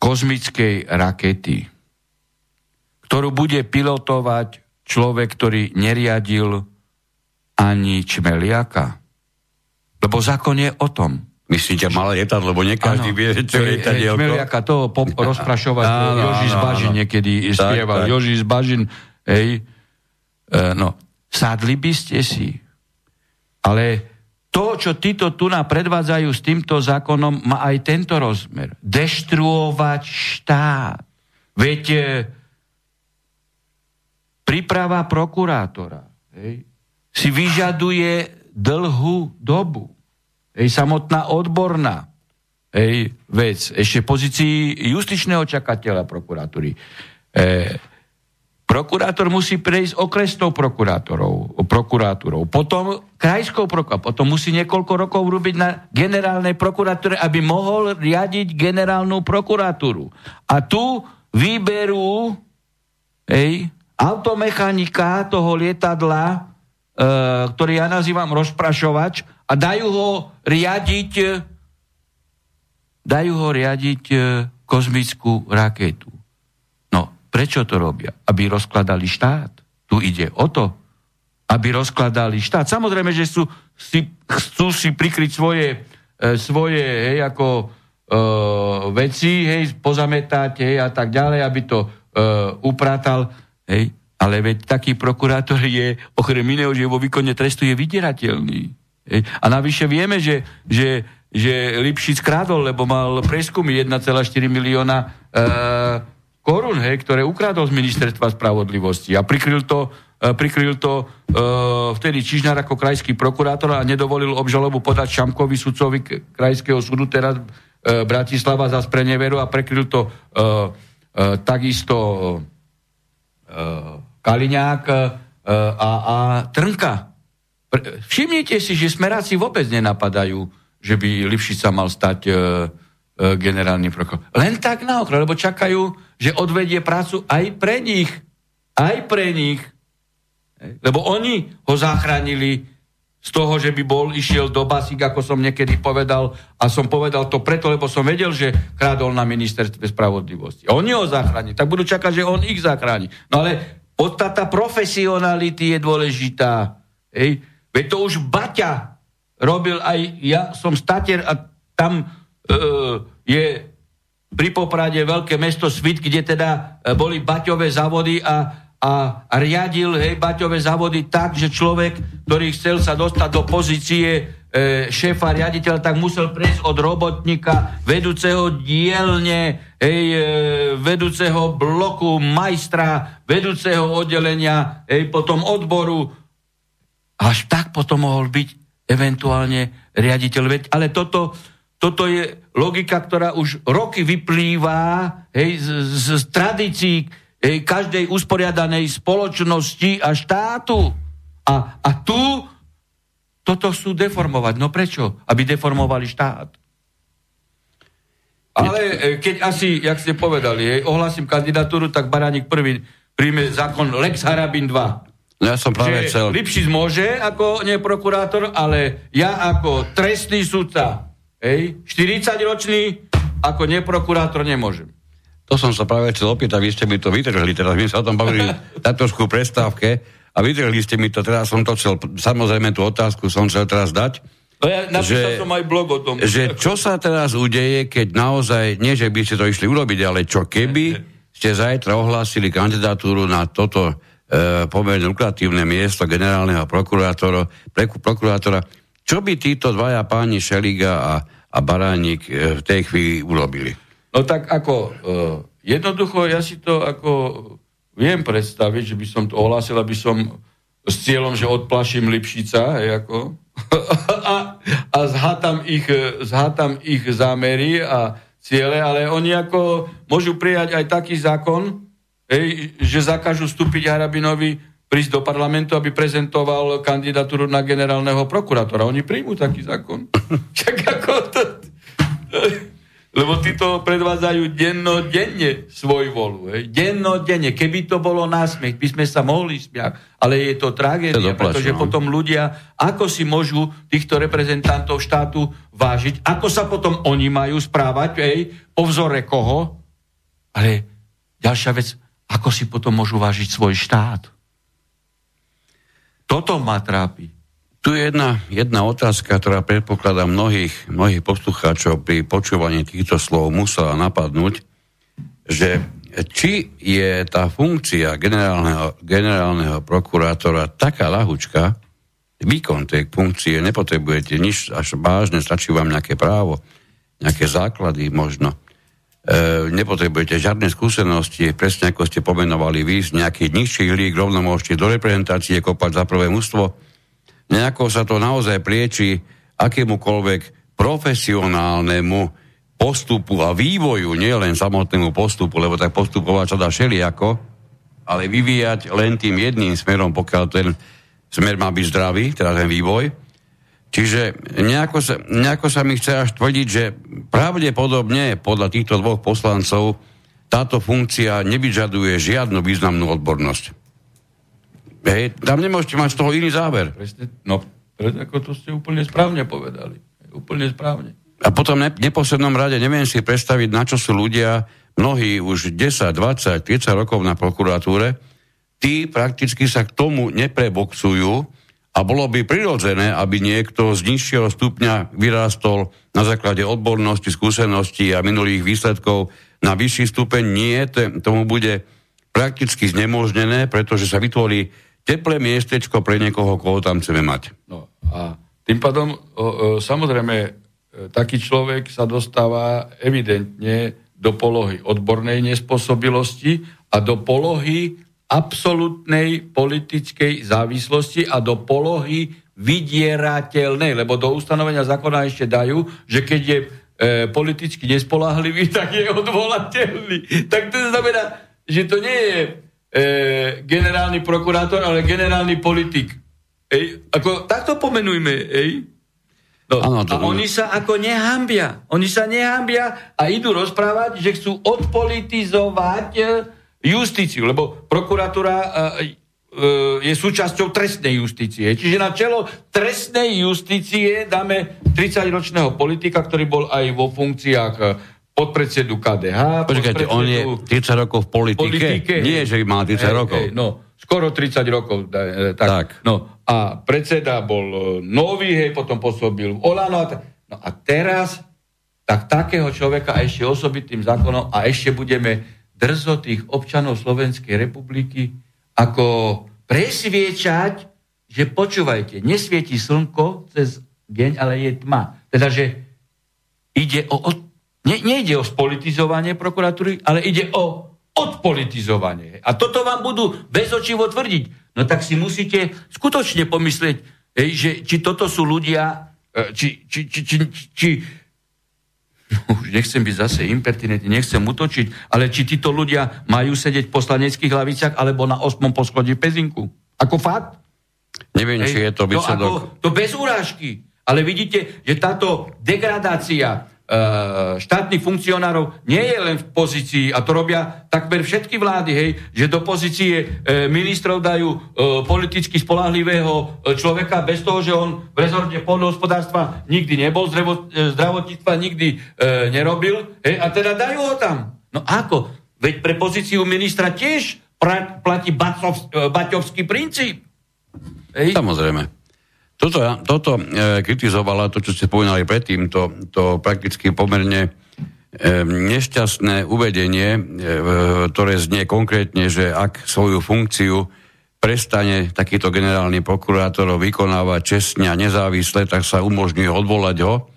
kozmickej rakety, ktorú bude pilotovať človek, ktorý neriadil ani čmeliaka? Lebo zákon je o tom. Myslíte malé lietadlo, lebo nie každý ano, vie, čo je lietadielko. Čmeliaka, to po, (laughs) rozprašovať Joži z Bažin niekedy tak, spieval. Tak. Joži z Bažin, hej. E, no, sadli by ste si. Ale to, čo títo tu na predvádzajú s týmto zákonom, má aj tento rozmer. Deštruovať štát. Veď e, príprava prokurátora hej, si vyžaduje dlhú dobu. Hej, samotná odborná hej, vec, ešte pozícii justičného čakateľa prokuratúry. E, prokurátor musí prejsť okresnou prokurátorou, prokurátorou, potom krajskou prokurátorou, potom musí niekoľko rokov robiť na generálnej prokuratúre, aby mohol riadiť generálnu prokuratúru. A tu vyberú hej, automechanika toho lietadla, E, ktorý ja nazývam rozprašovač a dajú ho riadiť dajú ho riadiť e, kozmickú raketu. Prečo to robia? Aby rozkladali štát. Tu ide o to, aby rozkladali štát. Samozrejme, že sú, si, chcú si prikryť svoje, e, svoje hej, ako e, veci, hej, pozametať, hej, a tak ďalej, aby to e, upratal, hej, ale veď taký prokurátor je, okrem iného, že vo výkone trestu je vydierateľný. A navyše vieme, že, že, že Lipšic krádol, lebo mal preskumy 1,4 milióna e, korún, hej, ktoré ukradol z ministerstva spravodlivosti a prikryl to, e, prikryl to e, vtedy Čižnár ako krajský prokurátor a nedovolil obžalobu podať Šamkovi sudcovi krajského súdu teraz e, Bratislava za spreneveru a prekryl to e, e, takisto e, Kaliňák e, a, a Trnka. Všimnite si, že smeráci vôbec nenapadajú, že by Lipšica mal stať e, generálny prokurátor. Len tak na okno, lebo čakajú, že odvedie prácu aj pre nich. Aj pre nich. Lebo oni ho zachránili z toho, že by bol, išiel do basík, ako som niekedy povedal, a som povedal to preto, lebo som vedel, že krádol na ministerstve spravodlivosti. Oni ho zachránili, tak budú čakať, že on ich zachráni. No ale Podstata profesionality je dôležitá. Hej. Veď to už Baťa robil aj, ja som stater a tam e, je pri Poprade veľké mesto Svit, kde teda e, boli Baťové závody a, a riadil hej, Baťové závody tak, že človek, ktorý chcel sa dostať do pozície e, šéfa riaditeľa, tak musel prejsť od robotníka, vedúceho dielne, hej, e, vedúceho bloku, majstra, vedúceho oddelenia, hej, potom odboru. Až tak potom mohol byť eventuálne riaditeľ. Ale toto, toto je logika, ktorá už roky vyplýva hej, z, z, z tradícií hej, každej usporiadanej spoločnosti a štátu. A, a tu toto sú deformovať. No prečo? Aby deformovali štát. Ale e, keď asi, jak ste povedali, hej, ohlasím kandidatúru, tak Baránik prvý príjme zákon Lex Harabin 2. No ja som práve chcel... Lipšic môže ako neprokurátor, ale ja ako trestný sudca, hej, 40-ročný, ako neprokurátor nemôžem. To som sa práve chcel opýtať, vy ste mi to vytrhli, teraz my sa o tom bavili (laughs) na trošku prestávke a vydrhli ste mi to, teraz som to chcel, samozrejme tú otázku som chcel teraz dať. No ja napísal že, som aj blog o tom. Že čo sa teraz udeje, keď naozaj, nie že by ste to išli urobiť, ale čo keby ste zajtra ohlásili kandidatúru na toto e, pomerne lukratívne miesto generálneho prokurátora, pre, prokurátora, čo by títo dvaja páni Šeliga a, a Baránik e, v tej chvíli urobili? No tak ako, e, jednoducho ja si to ako viem predstaviť, že by som to ohlásil, aby som s cieľom, že odplaším Lipšica, hej, ako, (laughs) a, a zhátam, ich, zhátam ich zámery a ciele, ale oni ako môžu prijať aj taký zákon, hej, že zakážu vstúpiť Harabinovi prísť do parlamentu, aby prezentoval kandidatúru na generálneho prokurátora. Oni príjmú taký zákon. (laughs) Čak ako to... Lebo tí to predvádzajú dennodenne svoj volu. Hej. Dennodenne. Keby to bolo násmech, by sme sa mohli smiať. Ale je to tragédia, to pretože no. potom ľudia, ako si môžu týchto reprezentantov štátu vážiť, ako sa potom oni majú správať, hej, po vzore koho. Ale ďalšia vec, ako si potom môžu vážiť svoj štát. Toto ma trápi. Tu je jedna, jedna otázka, ktorá predpokladá mnohých, mnohých poslucháčov pri počúvaní týchto slov musela napadnúť, že či je tá funkcia generálneho, generálneho prokurátora taká lahučka, výkon tej funkcie, nepotrebujete nič až vážne, stačí vám nejaké právo, nejaké základy možno. E, nepotrebujete žiadne skúsenosti, presne ako ste pomenovali vy, z nejakých nižších lík rovno môžete do reprezentácie kopať za prvé mústvo, nejako sa to naozaj prieči akémukoľvek profesionálnemu postupu a vývoju, nielen samotnému postupu, lebo tak postupovať sa dá všelijako, ale vyvíjať len tým jedným smerom, pokiaľ ten smer má byť zdravý, teda ten vývoj. Čiže nejako sa, nejako sa mi chce až tvrdiť, že pravdepodobne podľa týchto dvoch poslancov táto funkcia nevyžaduje žiadnu významnú odbornosť. Hej, tam nemôžete mať z toho iný záver. Presne, no, presne ako to ste úplne správne povedali. Úplne správne. A potom ne, neposlednom rade neviem si predstaviť, na čo sú ľudia, mnohí už 10, 20, 30 rokov na prokuratúre, tí prakticky sa k tomu nepreboxujú a bolo by prirodzené, aby niekto z nižšieho stupňa vyrástol na základe odbornosti, skúsenosti a minulých výsledkov na vyšší stupeň. Nie, tomu bude prakticky znemožnené, pretože sa vytvorí teplé miestečko pre niekoho, koho tam chceme mať. No a tým pádom, o, o, samozrejme, e, taký človek sa dostáva evidentne do polohy odbornej nespôsobilosti a do polohy absolútnej politickej závislosti a do polohy vydierateľnej, lebo do ustanovenia zákona ešte dajú, že keď je e, politicky nespolahlivý, (laughs) tak je odvolateľný. Tak to znamená, že to nie je e, generálny prokurátor, ale generálny politik. Ej, ako, takto pomenujme, ej. No, ano, a oni sa ako nehambia. Oni sa nehambia a idú rozprávať, že chcú odpolitizovať justíciu, lebo prokuratúra e, e, je súčasťou trestnej justície. Čiže na čelo trestnej justície dáme 30-ročného politika, ktorý bol aj vo funkciách podpredsedu KDH. Počkajte, on je 30 rokov v politike? politike Nie, že má 30 hej, rokov. Hej, no, skoro 30 rokov. E, tak, tak. No, a predseda bol e, nový, hej, potom pôsobil v Olano. A, no a teraz tak takého človeka ešte osobitým zákonom a ešte budeme drzo tých občanov Slovenskej republiky ako presviečať, že počúvajte, nesvieti slnko cez deň, ale je tma. Teda, že ide o Ne, nejde o spolitizovanie prokuratúry, ale ide o odpolitizovanie. A toto vám budú bezočivo tvrdiť. No tak si musíte skutočne pomyslieť, že či toto sú ľudia, e, či, či, či, či, či no, už nechcem byť zase impertinentný, nechcem utočiť, ale či títo ľudia majú sedieť v poslaneckých hlaviciach alebo na osmom poschodí Pezinku. Ako fakt? Neviem, Hej, či je to výsledok. To, ako, to bez urážky. Ale vidíte, že táto degradácia štátnych funkcionárov nie je len v pozícii, a to robia takmer všetky vlády, hej, že do pozície e, ministrov dajú e, politicky spolahlivého človeka bez toho, že on v rezorte poľnohospodárstva nikdy nebol, zdravo, e, zdravotníctva nikdy e, nerobil, hej, a teda dajú ho tam. No ako? Veď pre pozíciu ministra tiež platí e, Baťovský princíp. Hej. Samozrejme. Toto, toto e, kritizovala, to, čo ste povedali predtým, to, to prakticky pomerne e, nešťastné uvedenie, e, ktoré znie konkrétne, že ak svoju funkciu prestane takýto generálny prokurátor vykonávať čestne a nezávisle, tak sa umožňuje odvolať ho.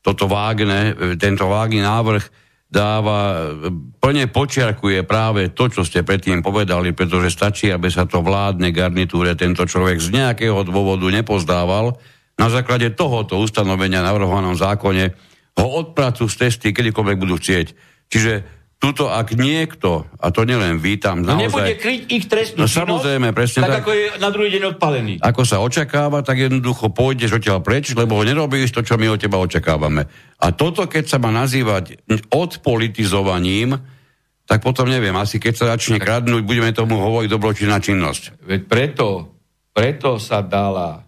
Toto vágne, e, tento vágný návrh dáva, plne počiarkuje práve to, čo ste predtým povedali, pretože stačí, aby sa to vládne garnitúre tento človek z nejakého dôvodu nepozdával. Na základe tohoto ustanovenia navrhovanom zákone ho odpracu z testy kedykoľvek budú chcieť. Čiže Tuto, ak niekto, a to nielen vítam, no naozaj... nebude kryť ich trestnú no, samozrejme, presne tak, tak, ako je na druhý deň odpalený. Ako sa očakáva, tak jednoducho pôjdeš odtiaľ preč, lebo nerobíš to, čo my od teba očakávame. A toto, keď sa má nazývať odpolitizovaním, tak potom neviem, asi keď sa začne kradnúť, budeme tomu hovoriť dobročinná činnosť. Veď preto, preto sa dala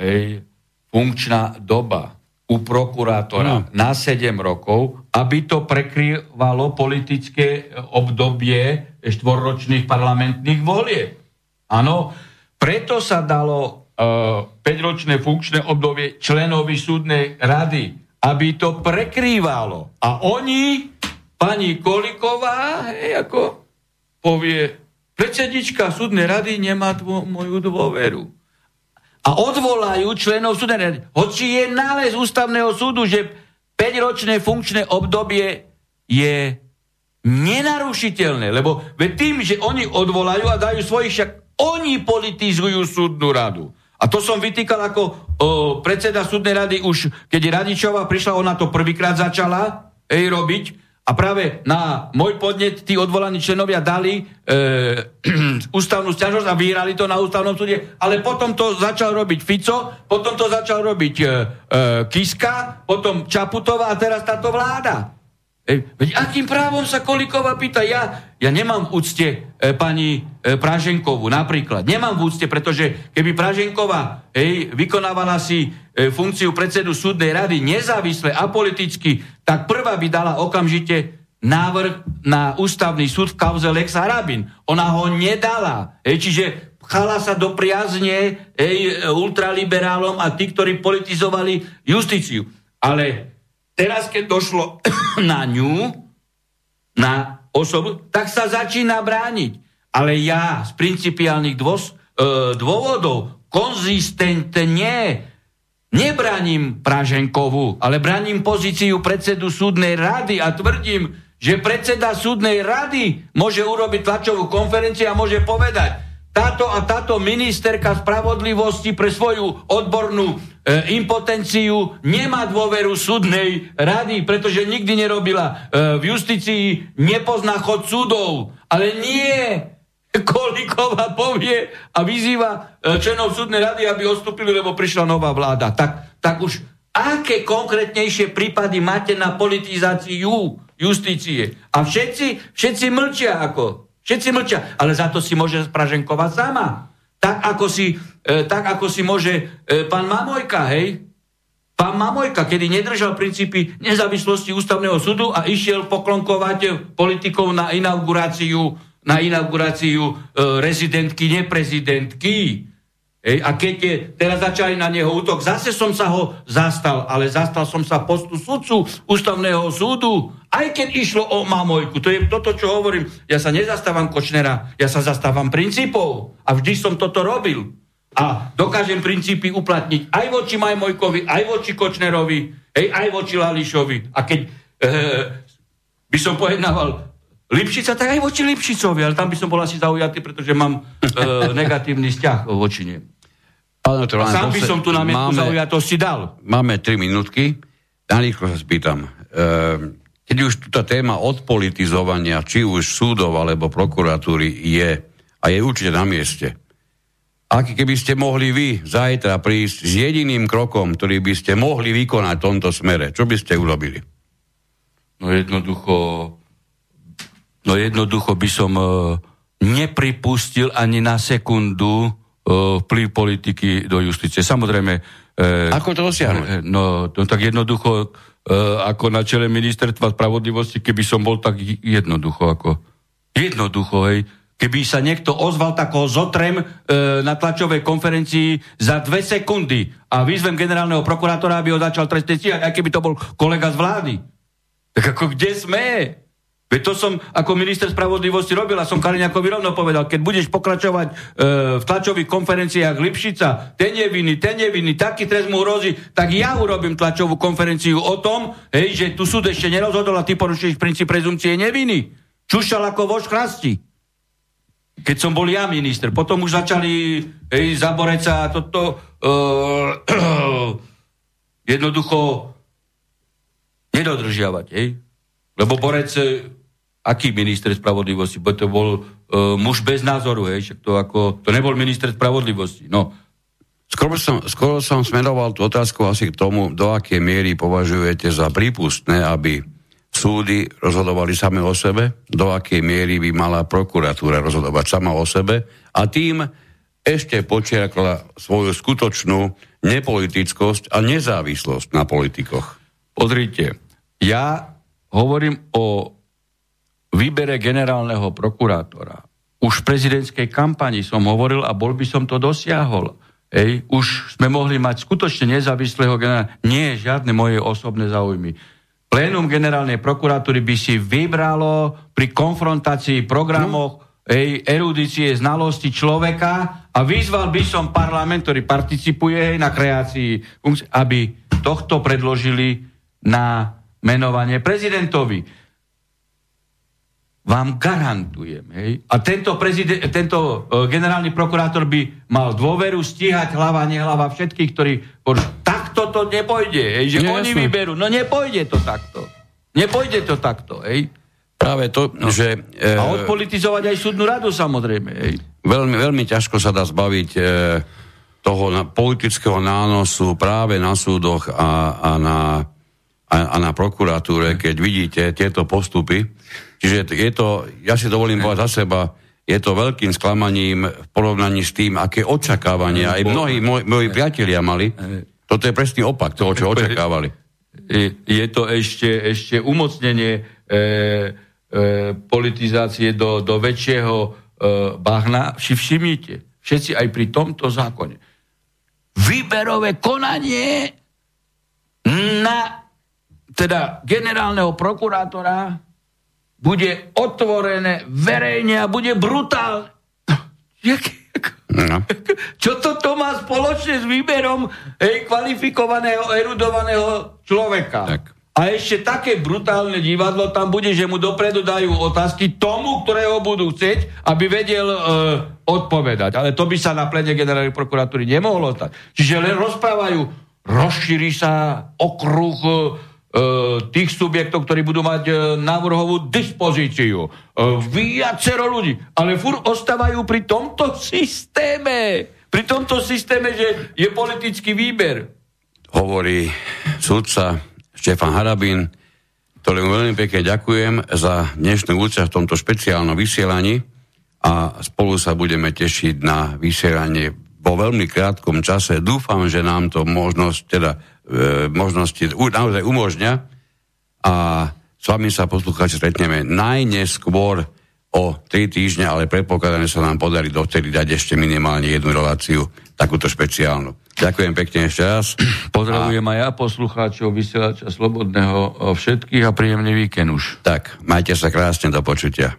hej, funkčná doba u prokurátora no. na 7 rokov, aby to prekrývalo politické obdobie štvorročných parlamentných volie. Áno, preto sa dalo e, 5-ročné funkčné obdobie členovi súdnej rady, aby to prekrývalo. A oni, pani Koliková, hej, ako povie, predsednička súdnej rady nemá dvo- moju dôveru a odvolajú členov súdnej Hoci je nález ústavného súdu, že 5-ročné funkčné obdobie je nenarušiteľné, lebo tým, že oni odvolajú a dajú svojich, však oni politizujú súdnu radu. A to som vytýkal ako o, predseda súdnej rady už, keď Radičová prišla, ona to prvýkrát začala ej, robiť, a práve na môj podnet tí odvolaní členovia dali e, (clears throat) ústavnú stiažnosť a vyhrali to na ústavnom súde, ale potom to začal robiť Fico, potom to začal robiť e, e, Kiska, potom Čaputová a teraz táto vláda. Veď akým právom sa Kolíková pýta? Ja, ja nemám v úcte e, pani e, Praženkovú napríklad. Nemám v úcte, pretože keby Praženková ej, vykonávala si E, funkciu predsedu súdnej rady nezávisle a politicky, tak prvá by dala okamžite návrh na ústavný súd v kauze Lex Harabin. Ona ho nedala. E, čiže chala sa do priazne ej, ultraliberálom a tí, ktorí politizovali justíciu. Ale teraz, keď došlo (coughs) na ňu, na osobu, tak sa začína brániť. Ale ja z principiálnych dôs, e, dôvodov konzistentne Nebraním Praženkovú, ale braním pozíciu predsedu súdnej rady a tvrdím, že predseda súdnej rady môže urobiť tlačovú konferenciu a môže povedať, táto a táto ministerka spravodlivosti pre svoju odbornú impotenciu nemá dôveru súdnej rady, pretože nikdy nerobila e, v justícii, nepozná chod súdov. Ale nie, Kolíková povie a vyzýva e, členov súdnej rady, aby odstúpili, lebo prišla nová vláda. Tak, tak už aké konkrétnejšie prípady máte na politizáciu justície? A všetci, všetci mlčia ako. Všetci mlčia. Ale za to si môže Praženková sama. Tak ako si, e, tak ako si môže e, pán Mamojka, hej? Pán Mamojka, kedy nedržal princípy nezávislosti ústavného súdu a išiel poklonkovať politikov na inauguráciu na inauguráciu e, rezidentky, neprezidentky. Ej, a keď je, teraz začali na neho útok, zase som sa ho zastal, ale zastal som sa postu sudcu ústavného súdu, aj keď išlo o mamojku. To je toto, čo hovorím. Ja sa nezastávam Kočnera, ja sa zastávam princípov. A vždy som toto robil. A dokážem princípy uplatniť aj voči Majmojkovi, aj voči Kočnerovi, hej, aj voči Lališovi. A keď e, by som pojednával Lipšica, tak aj voči Lipšicovi, ale tam by som bol asi zaujatý, pretože mám e, negatívny vzťah voči nej. Pán doktor, sám by som tu na máme, zaujatosti dal. Máme tri minútky. Narýchlo sa spýtam. E, keď už tá téma odpolitizovania, či už súdov alebo prokuratúry je, a je určite na mieste, aký keby ste mohli vy zajtra prísť s jediným krokom, ktorý by ste mohli vykonať v tomto smere, čo by ste urobili? No jednoducho No jednoducho by som e, nepripustil ani na sekundu e, vplyv politiky do justície. Samozrejme... E, Ako to dosiahnuť? E, no, no tak jednoducho, e, ako na čele ministerstva spravodlivosti, keby som bol tak jednoducho, ako... Jednoducho, hej. Keby sa niekto ozval, tak ho zotrem e, na tlačovej konferencii za dve sekundy a vyzvem generálneho prokurátora, aby ho začal trestne stíhať, aj keby to bol kolega z vlády. Tak ako kde sme? Veď to som ako minister spravodlivosti robil a som Kaliňakovi rovno povedal, keď budeš pokračovať e, v tlačových konferenciách Lipšica, ten je vinný, ten je vinný, taký trest mu hrozí, tak ja urobím tlačovú konferenciu o tom, hej, že tu súd ešte nerozhodol a ty porušuješ princíp prezumcie neviny. Čušal ako voš chrasti. Keď som bol ja minister, potom už začali hej, zaboreť sa toto e, (clears throat) jednoducho nedodržiavať. Hej. Lebo Borec Aký minister spravodlivosti? Bo to bol uh, muž bez názoru, hej, však to, ako, to nebol minister spravodlivosti. No. Skoro som, skoro som smeroval tú otázku asi k tomu, do akej miery považujete za prípustné, aby súdy rozhodovali same o sebe, do akej miery by mala prokuratúra rozhodovať sama o sebe a tým ešte počiarkla svoju skutočnú nepolitickosť a nezávislosť na politikoch. Pozrite, ja hovorím o výbere generálneho prokurátora. Už v prezidentskej kampani som hovoril a bol by som to dosiahol. Ej, už sme mohli mať skutočne nezávislého generála. Nie žiadne moje osobné záujmy. Plénum generálnej prokuratúry by si vybralo pri konfrontácii programoch ej, erudície, znalosti človeka a vyzval by som parlament, ktorý participuje na kreácii, aby tohto predložili na menovanie prezidentovi vám garantujem. Hej? A tento, prezident, tento uh, generálny prokurátor by mal dôveru stíhať hlava, nehlava všetkých, ktorí... To nepojde, hej? že no, oni jasné. vyberú. No nepojde to takto. Nepojde to takto. Hej? Práve to, no. že... E, a odpolitizovať aj súdnu radu, samozrejme. Hej? Veľmi, veľmi ťažko sa dá zbaviť e, toho na, politického nánosu práve na súdoch a, a, na, a, a na prokuratúre, keď vidíte tieto postupy Čiže je to, ja si dovolím povedať za seba, je to veľkým sklamaním v porovnaní s tým, aké očakávania aj mnohí moji, moji priatelia mali. Toto je presný opak toho, čo (laughs) očakávali. Je to ešte, ešte umocnenie e, e, politizácie do, do väčšieho e, bahna. Si všimnite, všetci aj pri tomto zákone. Výberové konanie na teda generálneho prokurátora bude otvorené verejne a bude brutálne. (laughs) No. (laughs) Čo to, to má spoločne s výberom hej, kvalifikovaného, erudovaného človeka? Tak. A ešte také brutálne divadlo tam bude, že mu dopredu dajú otázky tomu, ktorého budú chcieť, aby vedel e, odpovedať. Ale to by sa na plene generálnej prokuratúry nemohlo stať. Čiže len rozprávajú, rozšíri sa okruh tých subjektov, ktorí budú mať e, návrhovú dispozíciu. E, viacero ľudí. Ale fur ostávajú pri tomto systéme. Pri tomto systéme, že je politický výber. Hovorí sudca Štefan Harabín, ktorému veľmi pekne ďakujem za dnešnú účasť v tomto špeciálnom vysielaní a spolu sa budeme tešiť na vysielanie vo veľmi krátkom čase. Dúfam, že nám to možnosť teda e, možnosti naozaj umožňa a s vami sa poslucháči stretneme najneskôr o 3 týždne, ale predpokladané sa nám podarí dovtedy dať ešte minimálne jednu reláciu, takúto špeciálnu. Ďakujem pekne ešte raz. (clears throat) Pozdravujem a... aj ja poslucháčov vysielača Slobodného všetkých a príjemný víkend už. Tak, majte sa krásne, do počutia.